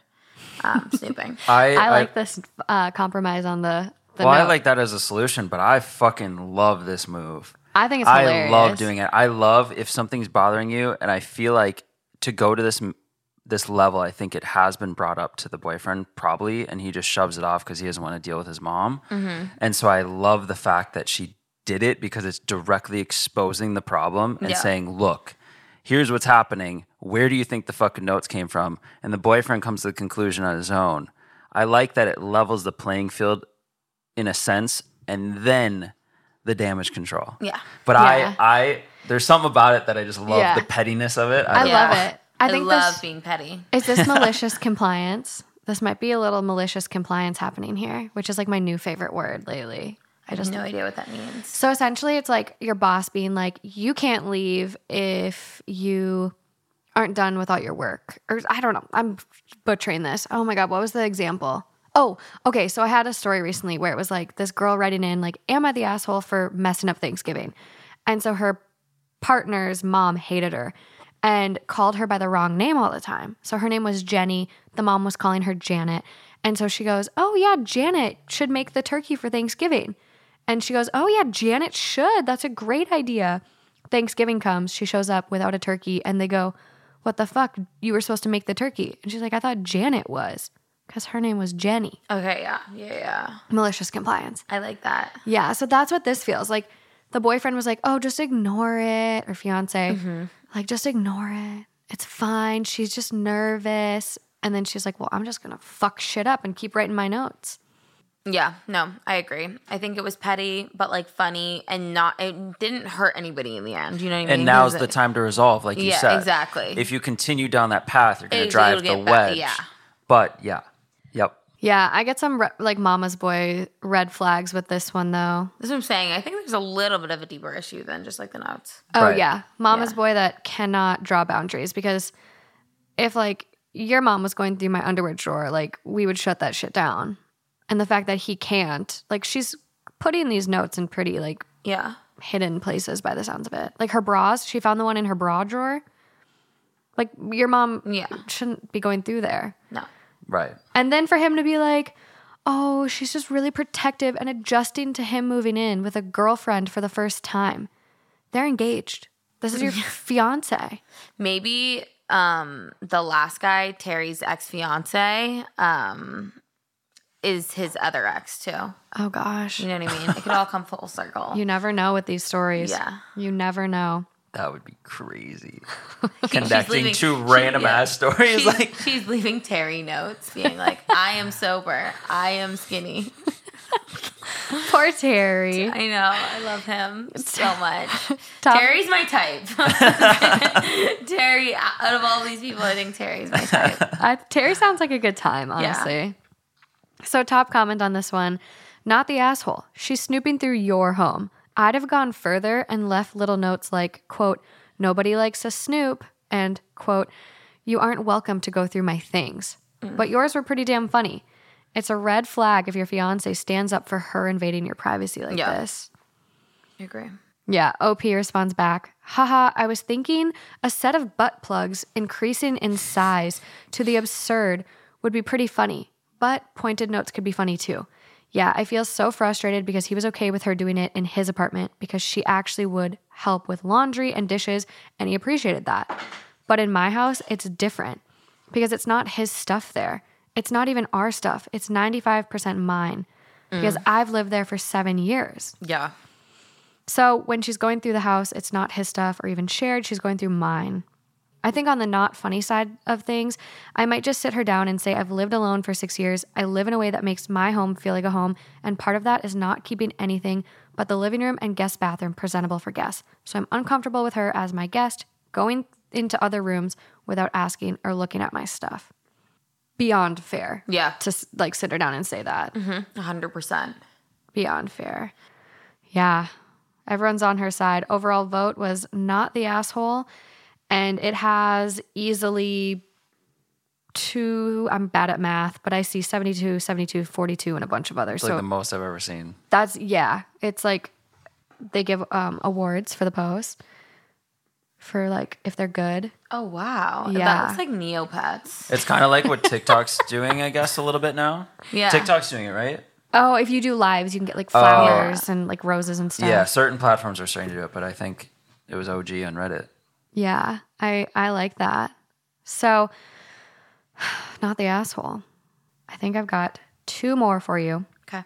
um, snooping. I, I like this uh, compromise on the. the Well, I like that as a solution, but I fucking love this move. I think it's hilarious. I love doing it. I love if something's bothering you, and I feel like to go to this this level, I think it has been brought up to the boyfriend probably, and he just shoves it off because he doesn't want to deal with his mom. Mm-hmm. And so I love the fact that she did it because it's directly exposing the problem and Yeah. saying, "Look, here's what's happening. Where do you think the fucking notes came from?" And the boyfriend comes to the conclusion on his own. I like that it levels the playing field in a sense, and then the damage control. Yeah. But Yeah. I, I, there's something about it that I just love Yeah. the pettiness of it. I don't love it. I I, think love this being petty. is this malicious compliance. This might be a little malicious compliance happening here, which is like my new favorite word lately. I I just have no idea what that means. So essentially, it's like your boss being like, you can't leave if you aren't done with all your work. Or I don't know. I'm butchering this. Oh my God. What was the example? Oh, okay. So I had a story recently where it was like this girl writing in, like, am I the asshole for messing up Thanksgiving? And so her partner's mom hated her and called her by the wrong name all the time. So her name was Jenny. The mom was calling her Janet. And so she goes, Oh, yeah, Janet should make the turkey for Thanksgiving. And she goes, Oh, yeah, Janet should. That's a great idea. Thanksgiving comes. She shows up without a turkey. And they go, What the fuck? You were supposed to make the turkey. And she's like, I thought Janet was because her name was Jenny. Okay, yeah, yeah, yeah. Malicious compliance. I like that. Yeah, so that's what this feels like. The boyfriend was like, "Oh, just ignore it," or fiance, mm-hmm. Like, "Just ignore it. It's fine. She's just nervous." And then she's like, "Well, I'm just gonna fuck shit up and keep writing my notes." Yeah, no, I agree. I think it was petty, but like funny and not. It didn't hurt anybody in the end. You know what I mean? And now's the a- time to resolve, like you Yeah, said. exactly. If you continue down that path, you're going to It'll- drive the get ba- wedge. yeah. But yeah, yep. Yeah, I get some re- like mama's boy red flags with this one though. That's what I'm saying. I think there's a little bit of a deeper issue than just like the notes. Oh Right. yeah, mama's Yeah. boy that cannot draw boundaries because if like your mom was going through my underwear drawer, like we would shut that shit down. And the fact that he can't, like she's putting these notes in pretty like Yeah. hidden places by the sounds of it. Like her bras, she found the one in her bra drawer. Like your mom Yeah. shouldn't be going through there. No. Right. And then for him to be like, oh, she's just really protective and adjusting to him moving in with a girlfriend for the first time. They're engaged. This is your fiance. Maybe um the last guy, Terry's ex fiance, um, is his other ex too. Oh gosh. You know what I mean? It could all come full circle. You never know with these stories. Yeah. You never know. That would be crazy. She's Connecting leaving- two she- random yeah. ass stories. She's, like, she's leaving Terry notes, being like, "I am sober. I am skinny." Poor Terry. I know. I love him so much. Top- Terry's my type. Terry, out of all these people, I think Terry's my type. Uh, Terry sounds like a good time, honestly. So, top comment on this one not the asshole. She's snooping through your home. I'd have gone further and left little notes like, quote, nobody likes a snoop, and, quote, you aren't welcome to go through my things. Mm. But yours were pretty damn funny. It's a red flag if your fiance stands up for her invading your privacy like Yeah. this. I agree. Yeah, OP responds back, haha, I was thinking a set of butt plugs increasing in size to the absurd would be pretty funny, but pointed notes could be funny too. Yeah, I feel so frustrated because he was okay with her doing it in his apartment because she actually would help with laundry and dishes and he appreciated that. But in my house, it's different because it's not his stuff there. It's not even our stuff. It's 95% mine because mm. I've lived there for seven years. Yeah. So when she's going through the house, it's not his stuff or even shared. She's going through mine. I think on the not funny side of things, I might just sit her down and say, I've lived alone for six years. I live in a way that makes my home feel like a home. And part of that is not keeping anything but the living room and guest bathroom presentable for guests. So I'm uncomfortable with her as my guest going into other rooms without asking or looking at my stuff. Beyond fair. Yeah. To like sit her down and say that. 100%. beyond fair. Yeah, everyone's on her side. Overall vote was not the asshole, and it has easily two I'm bad at math, but I see 72, 72, 42, and a bunch of others. It's so like the most I've ever seen. that's, yeah, it's like they give um, awards for the pose for like if they're good. Oh wow. Yeah. That looks like Neopets. It's kind of like what TikTok's doing, I guess, a little bit now. Yeah. TikTok's doing it, right? Oh, if you do lives, you can get like flowers and like roses and stuff. Yeah, certain platforms are starting to do it, but I think it was OG on Reddit. Yeah, I I like that. So, not the asshole. I think I've got two more for you. Okay.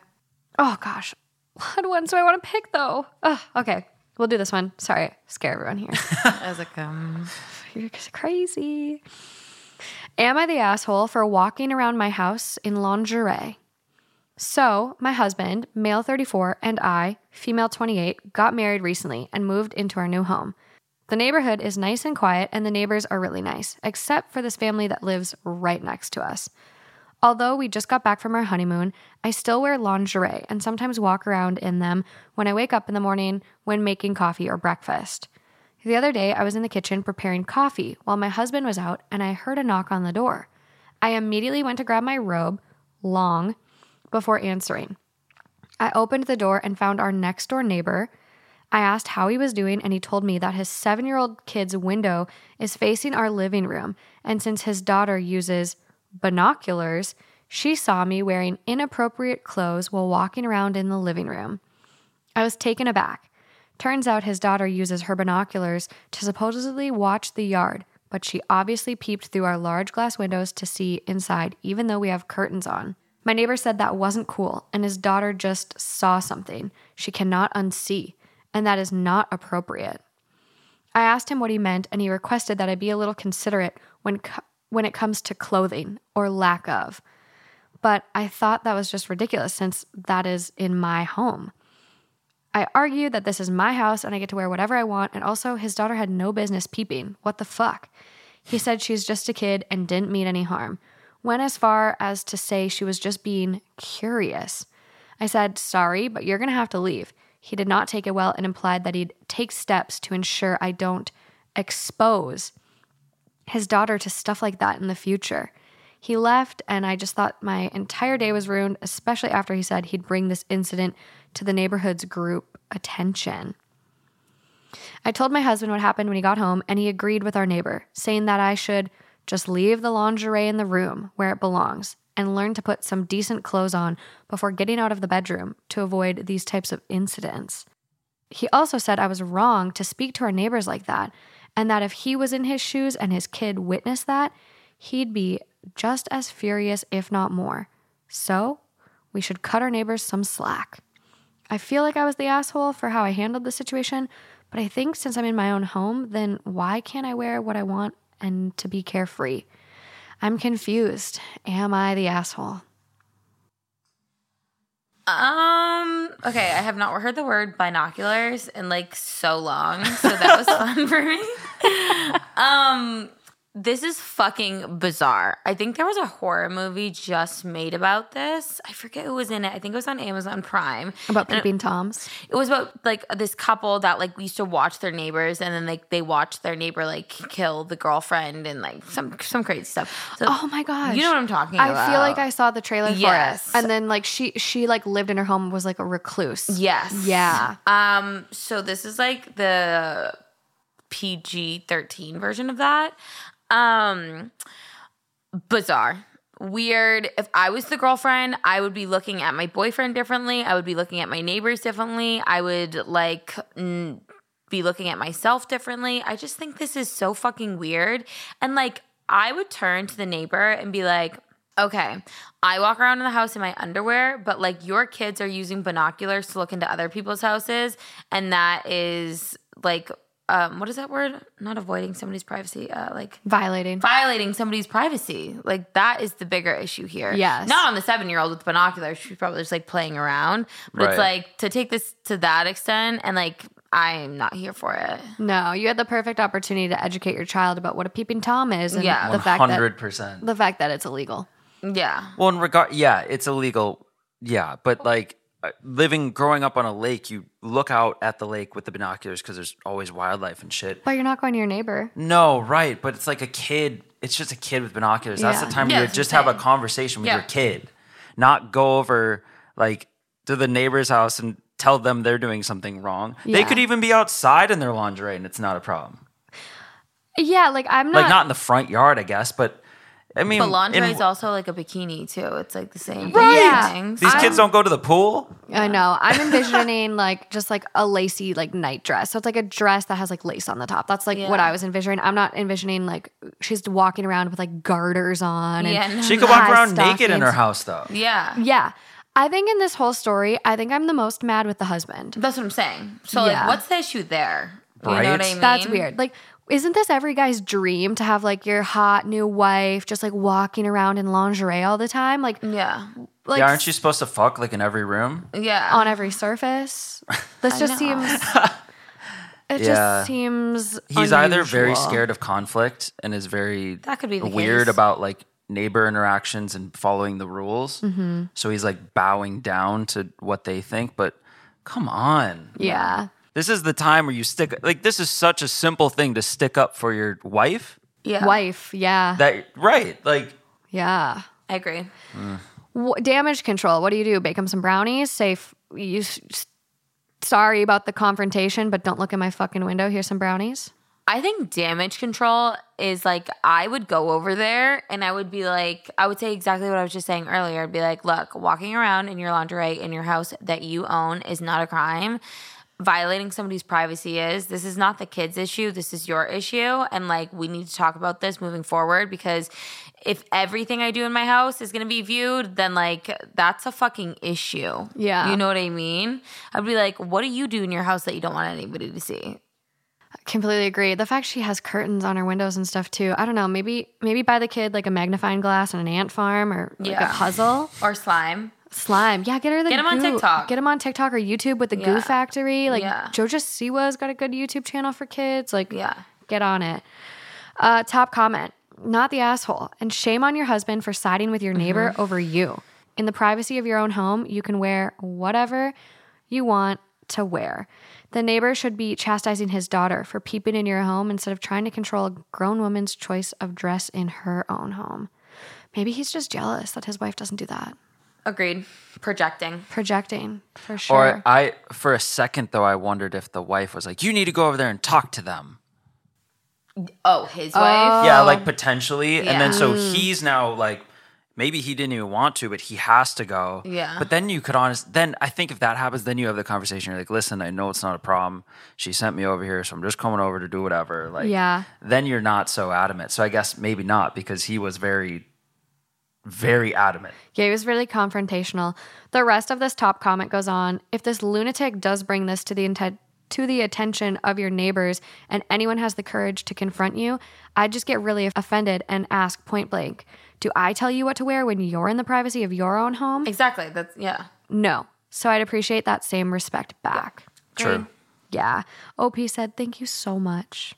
Oh gosh, what ones do I want to pick though? Ugh, okay, we'll do this one. Sorry, scare everyone here. As it um, You're crazy. Am I the asshole for walking around my house in lingerie? So, my husband, male 34, and I, female 28, got married recently and moved into our new home. The neighborhood is nice and quiet, and the neighbors are really nice, except for this family that lives right next to us. Although we just got back from our honeymoon, I still wear lingerie and sometimes walk around in them when I wake up in the morning when making coffee or breakfast. The other day, I was in the kitchen preparing coffee while my husband was out and I heard a knock on the door. I immediately went to grab my robe, long, before answering. I opened the door and found our next door neighbor. I asked how he was doing, and he told me that his seven year old kid's window is facing our living room. And since his daughter uses binoculars, she saw me wearing inappropriate clothes while walking around in the living room. I was taken aback. Turns out his daughter uses her binoculars to supposedly watch the yard, but she obviously peeped through our large glass windows to see inside, even though we have curtains on. My neighbor said that wasn't cool, and his daughter just saw something she cannot unsee, and that is not appropriate. I asked him what he meant, and he requested that I be a little considerate when, co- when it comes to clothing or lack of. But I thought that was just ridiculous since that is in my home. I argued that this is my house and I get to wear whatever I want, and also his daughter had no business peeping. What the fuck? He said she's just a kid and didn't mean any harm. Went as far as to say she was just being curious. I said, sorry, but you're gonna have to leave. He did not take it well and implied that he'd take steps to ensure I don't expose his daughter to stuff like that in the future. He left, and I just thought my entire day was ruined, especially after he said he'd bring this incident to the neighborhood's group attention. I told my husband what happened when he got home, and he agreed with our neighbor, saying that I should just leave the lingerie in the room where it belongs and learn to put some decent clothes on before getting out of the bedroom to avoid these types of incidents. He also said I was wrong to speak to our neighbors like that, and that if he was in his shoes and his kid witnessed that, he'd be just as furious, if not more. So, we should cut our neighbors some slack. I feel like I was the asshole for how I handled the situation, but I think since I'm in my own home, then why can't I wear what I want and to be carefree? I'm confused. Am I the asshole? Um. Okay, I have not heard the word binoculars in like so long, so that was fun for me. Um, this is fucking bizarre. I think there was a horror movie just made about this. I forget who was in it. I think it was on Amazon Prime. About And it- peeping toms? it was about like this couple that like used to watch their neighbors and then like they watched their neighbor like kill the girlfriend and like some some crazy stuff. So Oh my gosh. you know what I'm talking about. I feel like I saw the trailer for Yes. it. And then like she she like lived in her home was like a recluse. Yes. Yeah. Um, so this is like the PG 13 version of that. Um, bizarre. Weird. If I was the girlfriend, I would be looking at my boyfriend differently. I would be looking at my neighbors differently. I would like n- be looking at myself differently. I just think this is so fucking weird. And like, I would turn to the neighbor and be like, okay, I walk around in the house in my underwear, but like your kids are using binoculars to look into other people's houses. And that is like, um, what is that word? Not avoiding somebody's privacy. Uh, like Violating. violating somebody's privacy. Like that is the bigger issue here. Yes. Not on the seven year old with binoculars. She's probably just like playing around. But it's like to take this to that extent and like I'm not here for it. No, you had the perfect opportunity to educate your child about what a peeping tom is and Yeah. the fact that 100%. the fact that it's illegal. Yeah. Well, in regard, yeah, it's illegal. Yeah, but like, Uh, living, growing up on a lake, you look out at the lake with the binoculars because there's always wildlife and shit. But you're not going to your neighbor. No, right, but it's like a kid. It's just a kid with binoculars. That's the time Yeah, you would just have a conversation with Yeah. your kid, not go over like to the neighbor's house and tell them they're doing something wrong. They could even be outside in their lingerie and it's not a problem. Yeah, like I'm not. Like not in the front yard, I guess, but I mean, But lingerie in- is also like a bikini too. It's like the same Right. yeah. Yeah. things. these kids don't go to the pool. I know. I'm envisioning like just like a lacy like night dress. So it's like a dress that has like lace on the top. That's like what I was envisioning. I'm not envisioning like she's walking around with like garters on. And, Yeah, no, She could walk high around naked in her house though. Yeah. Yeah. I think in this whole story, I think I'm the most mad with the husband. That's what I'm saying. So Yeah. like what's the issue there? You know Right? what I mean? That's weird. Like, isn't this every guy's dream to have like your hot new wife just like walking around in lingerie all the time? Like, Yeah. like yeah, aren't you supposed to fuck like in every room? Yeah. on every surface? This just know. seems. It Yeah. just seems. He's either very scared of conflict and is very That could be the weird case. about like neighbor interactions and following the rules. Mm-hmm. So he's like bowing down to what they think. But come on, Yeah. This is the time where you stick. Like this is such a simple thing to stick up for your wife. yeah. Wife. Yeah. That right? Like yeah. I agree. W- damage control. What do you do? Bake him some brownies. Say, f- you. s- s- Sorry about the confrontation, but don't look in my fucking window. Here's some brownies. I think damage control is like I would go over there and I would be like I would say exactly what I was just saying earlier. I'd be like, look, walking around in your lingerie in your house that you own is not a crime. Violating somebody's privacy is. This is not the kids' issue. This is your issue. And like we need to talk about this moving forward because if everything I do in my house is gonna be viewed, then like that's a fucking issue. Yeah. You know what I mean? I'd be like, what do you do in your house that you don't want anybody to see? Completely agree. The fact she has curtains on her windows and stuff too. I don't know. Maybe maybe buy the kid like a magnifying glass and an ant farm or like Yeah. a puzzle. Or slime. Slime. Yeah, get her the Get him on TikTok. Get him on TikTok or YouTube with the Goo Factory. Like Yeah. JoJo Siwa's got a good YouTube channel for kids. Like Yeah. get on it. Uh, top comment. Not the asshole. And shame on your husband for siding with your neighbor Mm-hmm. over you. In the privacy of your own home, you can wear whatever you want to wear. The neighbor should be chastising his daughter for peeping in your home instead of trying to control a grown woman's choice of dress in her own home. Maybe he's just jealous that his wife doesn't do that. Agreed. Projecting. Projecting, for sure. Or I, for a second though, I wondered if the wife was like, "You need to go over there and talk to them." Oh, his wife. Yeah, like potentially, and then so Mm. he's now like, maybe he didn't even want to, but he has to go. Yeah. But then you could honest. Then I think if that happens, then you have the conversation. You're like, "Listen, I know it's not a problem. She sent me over here, so I'm just coming over to do whatever." Like, Yeah. Then you're not so adamant. So I guess maybe not because he was very, very adamant. Yeah, he was really confrontational. The rest of this top comment goes on. If this lunatic does bring this to the intent to the attention of your neighbors and anyone has the courage to confront you, I'd just get really offended and ask point blank, do I tell you what to wear when you're in the privacy of your own home? Exactly. That's yeah. No. So I'd appreciate that same respect back. True. Yeah. OP said, thank you so much.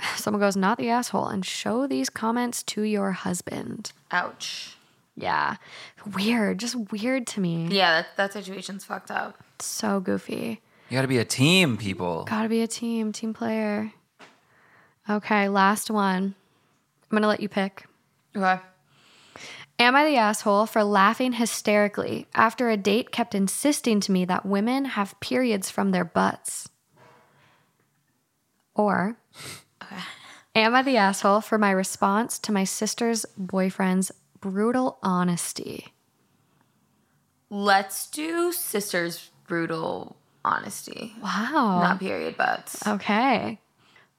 Someone goes, not the asshole, and show these comments to your husband. Ouch. Yeah. Weird. Just weird to me. Yeah, that that situation's fucked up. So goofy. You got to be a team, people. Gotta be a team, team player. Okay, last one. I'm gonna let you pick. Okay. Am I the asshole for laughing hysterically after a date kept insisting to me that women have periods from their butts? Or am I the asshole for my response to my sister's boyfriend's brutal honesty? Let's do sisters brutal honesty. Wow. Not period butts. Okay.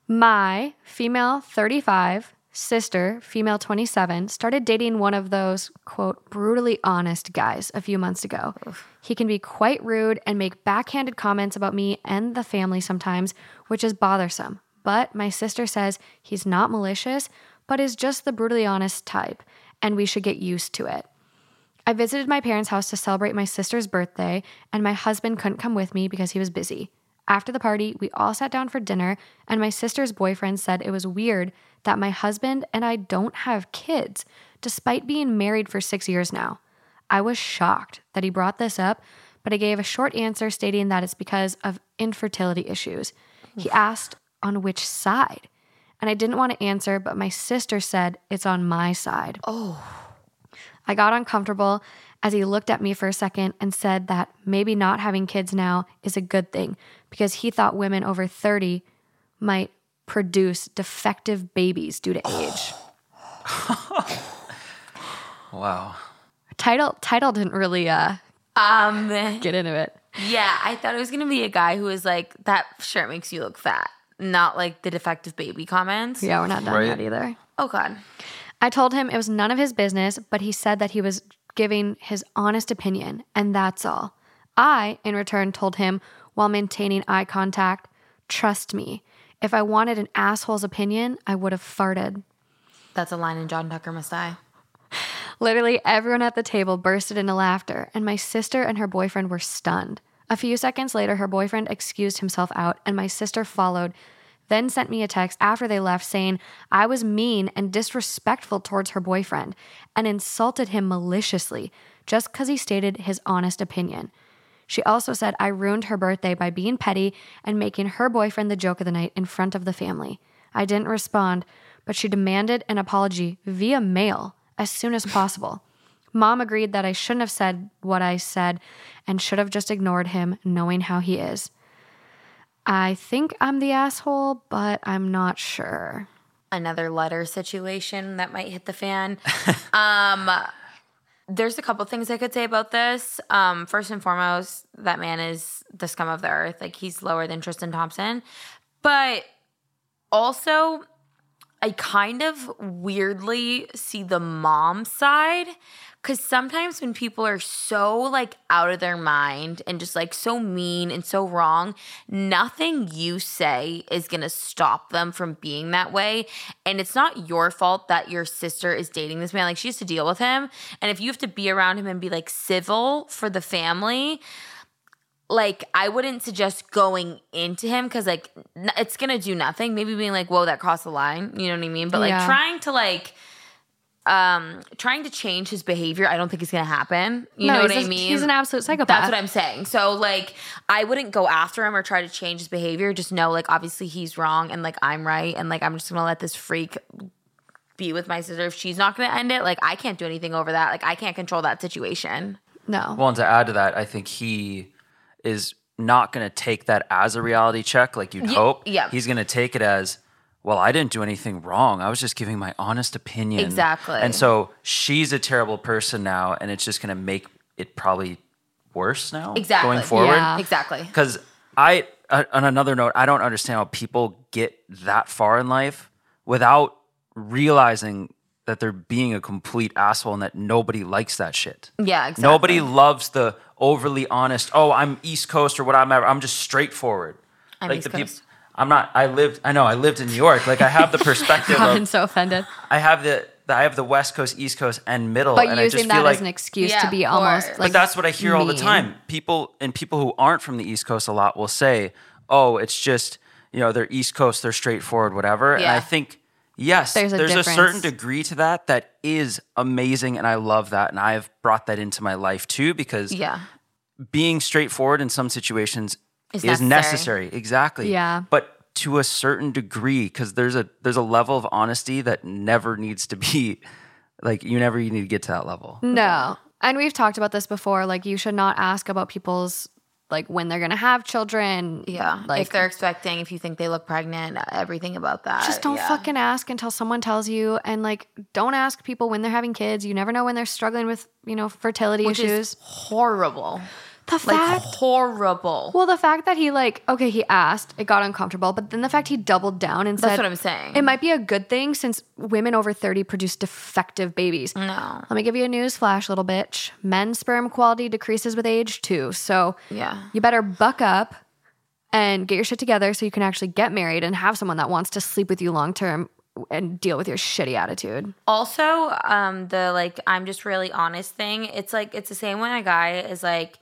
My female 35 sister, female 27, started dating one of those, quote, brutally honest guys a few months ago. He can be quite rude and make backhanded comments about me and the family sometimes, which is bothersome. But my sister says he's not malicious, but is just the brutally honest type, and we should get used to it. I visited my parents' house to celebrate my sister's birthday, and my husband couldn't come with me because he was busy. After the party, we all sat down for dinner, and my sister's boyfriend said it was weird that my husband and I don't have kids, despite being married for six years now. I was shocked that he brought this up but I gave a short answer stating that it's because of infertility issues. He asked on which side, and I didn't want to answer, but my sister said it's on my side. Oh. I got uncomfortable as he looked at me for a second and said that maybe not having kids now is a good thing because he thought women over 30 might produce defective babies due to age. Wow. Title title didn't really uh Um, get into it. yeah, I thought it was gonna be a guy who was like, "That shirt makes you look fat," not like the defective baby comments. Yeah, we're not done Right. yet either. Oh God. I told him it was none of his business, but he said that he was giving his honest opinion, and that's all. I, in return, told him while maintaining eye contact, trust me, if I wanted an asshole's opinion, I would have farted. That's a line in John Tucker Must Die. Literally everyone at the table bursted into laughter, and my sister and her boyfriend were stunned. A few seconds later, her boyfriend excused himself out, and my sister followed, then sent me a text after they left saying I was mean and disrespectful towards her boyfriend and insulted him maliciously just because he stated his honest opinion. She also said I ruined her birthday by being petty and making her boyfriend the joke of the night in front of the family. I didn't respond, but she demanded an apology via mail as soon as possible. Mom agreed that I shouldn't have said what I said and should have just ignored him, knowing how he is. I think I'm the asshole, but I'm not sure. Another letter situation that might hit the fan. um, there's a couple things I could say about this. Um, first and foremost, that man is the scum of the earth. Like he's lower than Tristan Thompson, but also I kind of weirdly see the mom side because sometimes when people are so like out of their mind and just like so mean and so wrong, nothing you say is gonna stop them from being that way. And it's not your fault that your sister is dating this man. Like she has to deal with him. And if you have to be around him and be like civil for the family, like I wouldn't suggest going into him because like n- it's gonna do nothing. Maybe being like, "Whoa, that crossed the line," you know what I mean? But like Yeah. trying to like, um, trying to change his behavior, I don't think it's gonna happen. You No, know what he's I a- mean? he's an absolute psychopath. That's what I'm saying. So like, I wouldn't go after him or try to change his behavior. Just know like, obviously he's wrong and like I'm right, and like I'm just gonna let this freak be with my sister. If she's not gonna end it, like I can't do anything over that. Like I can't control that situation. No. Well, and to add to that, I think he is not going to take that as a reality check like you'd hope. yeah. He's going to take it as, well, I didn't do anything wrong. I was just giving my honest opinion. Exactly. And so she's a terrible person now, and it's just going to make it probably worse now Exactly. going forward. Yeah. Exactly. Because I, uh, on another note, I don't understand how people get that far in life without realizing that they're being a complete asshole and that nobody likes that shit. Yeah, exactly. Nobody loves the overly honest. Oh, I'm East Coast or what I'm. Just straightforward. I'm like East the Coast. I'm not. I lived. I know. I lived in New York. Like I have the perspective. I'm of, so offended. I have the. the- I have the West Coast, East Coast, and middle. But and I just using feel that like, as an excuse Yeah, to be of almost like but that's what I hear all the time. People and people who aren't from the East Coast a lot will say, "Oh, it's just you know they're East Coast, they're straightforward, whatever." And I think yes, There's there's, a a, certain degree to that that is amazing, and I love that, and I've brought that into my life too because Yeah. being straightforward in some situations Is is, necessary. necessary. Exactly. Yeah. But to a certain degree, because there's a there's a level of honesty that never needs to be like you never need to get to that level. No. And we've talked about this before. Like, you should not ask about people's, like, when they're going to have children. Yeah. Like, if they're expecting, if you think they look pregnant, everything about that. just don't yeah. fucking ask until someone tells you. And, like, don't ask people when they're having kids. You never know when they're struggling with, you know, fertility Which issues. is horrible. The Like fact. horrible. well, the fact that he, like, okay, he asked, it got uncomfortable. But then the fact he doubled down and That's said, what I'm saying. It might be a good thing since women over 30 produce defective babies. no. Let me give you a news flash, little bitch. Men's sperm quality decreases with age too. So Yeah. you better buck up and get your shit together so you can actually get married and have someone that wants to sleep with you long term and deal with your shitty attitude. Also, um, the like I'm just really honest thing. It's like it's the same when a guy is like,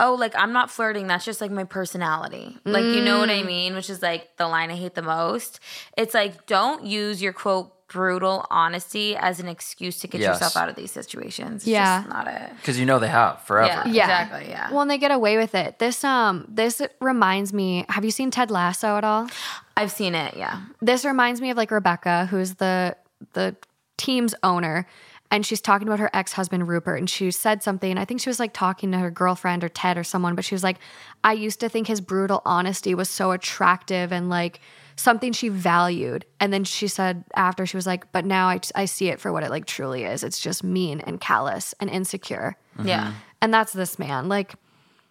oh, like I'm not flirting. That's just like my personality. Like you know what I mean? Which is like the line I hate the most. It's like don't use your quote brutal honesty as an excuse to get Yes. yourself out of these situations. It's Yeah. just not it. Because you know they have forever. Yeah, Yeah. exactly. Yeah. Well, and they get away with it. This um this reminds me. Have you seen Ted Lasso at all? I've seen it. Yeah. This reminds me of like Rebecca, who's the the team's owner, and she's talking about her ex husband Rupert, and she said something. I think she was like talking to her girlfriend or Ted or someone, but she was like, "I used to think his brutal honesty was so attractive and like." something she valued and then she said after she was like but now I, I see it for what it like truly is it's just mean and callous and insecure mm-hmm. Yeah. and that's this man like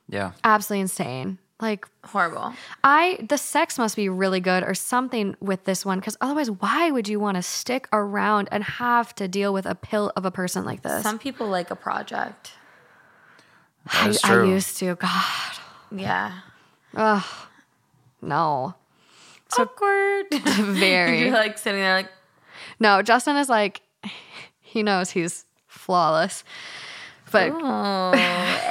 Yeah. absolutely insane like Horrible. I the sex must be really good or something with this one because otherwise, why would you want to stick around and have to deal with a pill of a person like this? Some people like a project. I, is I used to. God, Yeah. no, So Awkward. very You're like sitting there like, no. Justin is like, he knows he's flawless, but oh,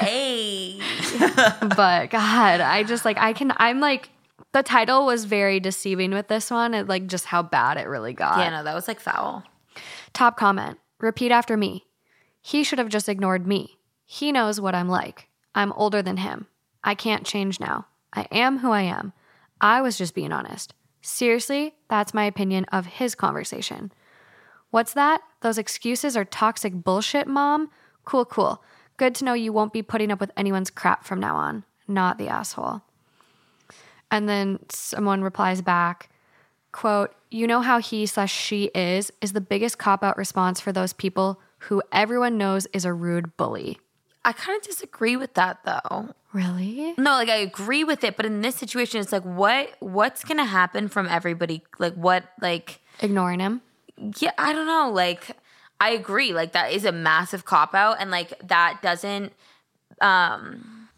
hey. but God, I just like I can. I'm like the title was very deceiving with this one. It like just how bad it really got. Yeah, no, that was like foul. Top comment. Repeat after me. He should have just ignored me. He knows what I'm like. I'm older than him. I can't change now. I am who I am. I was just being honest. Seriously, that's my opinion of his conversation. What's that? Those excuses are toxic bullshit, mom? Cool, cool. Good to know you won't be putting up with anyone's crap from now on. Not the asshole. And then someone replies back, quote, you know how he slash she is, is the biggest cop out response for those people who everyone knows is a rude bully. I kind of disagree with that though. Really? No, like I agree with it, but in this situation, it's like what what's gonna happen from everybody? Like what like Ignoring him? yeah, I don't know. Like I agree. Like that is a massive cop out, and like that doesn't um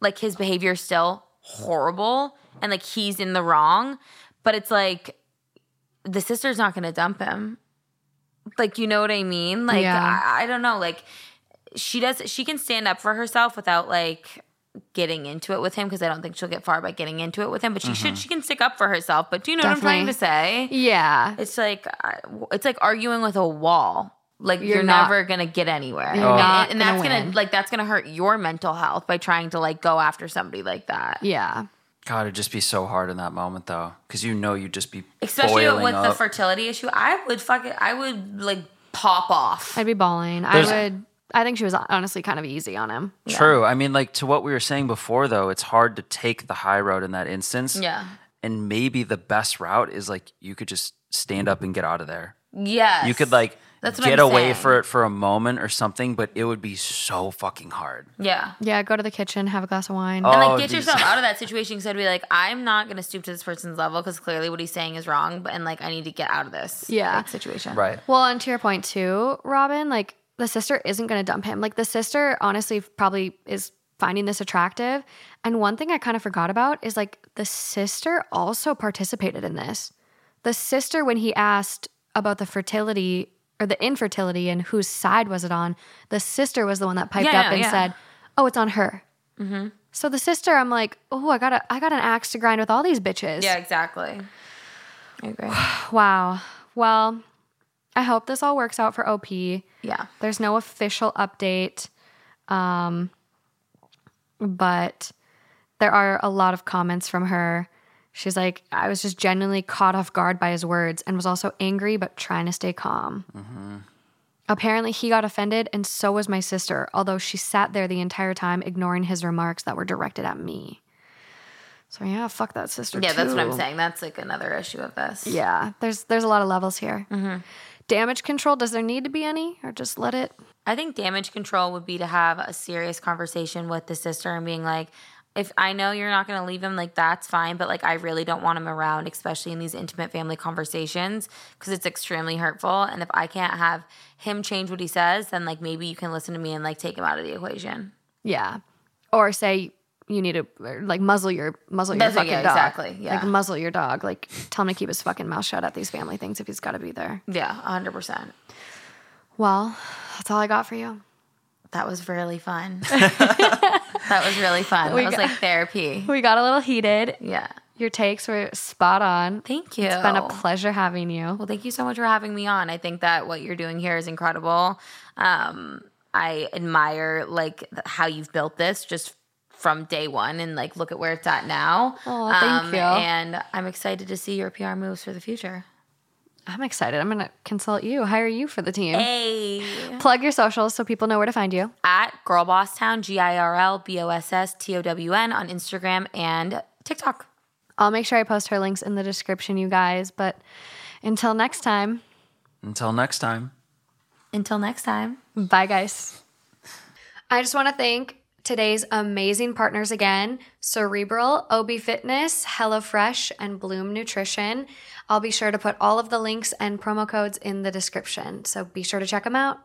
like his behavior is still horrible, and like he's in the wrong. But it's like the sister's not gonna dump him. Like you know what I mean? Like Yeah. I, I don't know. Like she does. She can stand up for herself without like getting into it with him because I don't think she'll get far by getting into it with him. But she should. Mm-hmm. She can stick up for herself. But do you know what I'm trying to say? Yeah. It's like uh, it's like arguing with a wall. Like you're, You're not- never gonna get anywhere, You're and, not and gonna that's gonna like that's gonna hurt your mental health by trying to like go after somebody like that. Yeah. God, it'd just be so hard in that moment though, because you know you'd just be Especially boiling with the fertility issue, I would fuck it. I would like pop off. I'd be bawling. There's- I would. I think she was honestly kind of easy on him. True. I mean, like to what we were saying before, though, it's hard to take the high road in that instance. yeah. And maybe the best route is like you could just stand up and get out of there. Yeah. You could like That's get I'm away saying. for it for a moment or something, but it would be so fucking hard. Yeah. Yeah, go to the kitchen, have a glass of wine. Oh, And like get these- yourself out of that situation because I'd be like, I'm not gonna stoop to this person's level because clearly what he's saying is wrong, but and like I need to get out of this Yeah. like, situation. Right. Well, and to your point too, Robyn, like the sister isn't going to dump him. Like the sister honestly probably is finding this attractive. And one thing I kind of forgot about is like the sister also participated in this. The sister, when he asked about the fertility or the infertility and whose side was it on, the sister was the one that piped Yeah, up and yeah. said, "Oh, it's on her." Mm-hmm. So the sister, I'm like, "Oh, I got a, I got an axe to grind with all these bitches." Yeah, exactly. I agree. Wow. Well, I hope this all works out for OP. Yeah. There's no official update, um, but there are a lot of comments from her. She's like, I was just genuinely caught off guard by his words and was also angry, but trying to stay calm. Apparently, he got offended, and so was my sister, although she sat there the entire time ignoring his remarks that were directed at me. So, yeah, fuck that sister. Yeah, that's what I'm saying. That's like another issue of this. Yeah, there's there's a lot of levels here. Mm-hmm. Damage control. Does there need to be any, or just let it? I think damage control would be to have a serious conversation with the sister and being like, if I know you're not going to leave him, like that's fine, but like I really don't want him around, especially in these intimate family conversations, because it's extremely hurtful. And if I can't have him change what he says, then like maybe you can listen to me and like take him out of the equation. Yeah, or say you need to like muzzle your muzzle your fucking yeah, dog. exactly, yeah. like muzzle your dog. Like tell him to keep his fucking mouth shut at these family things if he's got to be there. Yeah, 100%. Well, that's all I got for you. That was really fun. that was really fun. We That was got- like therapy. We got a little heated. Yeah. Your takes were spot on. Thank you. It's been a pleasure having you. Well, thank you so much for having me on. I think that what you're doing here is incredible. Um, I admire like how you've built this just from day one and like look at where it's at now. Oh, thank um, you. And I'm excited to see your PR moves for the future. I'm excited. I'm going to consult you, hire you for the team. Hey. Plug your socials so people know where to find you. At Girl Boss Town, G I R L B O S S T O W N on Instagram and TikTok. I'll make sure I post her links in the description, you guys. But until next time, Until next time. Until next time. bye, guys. I just want to thank today's amazing partners again Cerebral, Obe Fitness, HelloFresh, and Bloom Nutrition. I'll be sure to put all of the links and promo codes in the description. So be sure to check them out.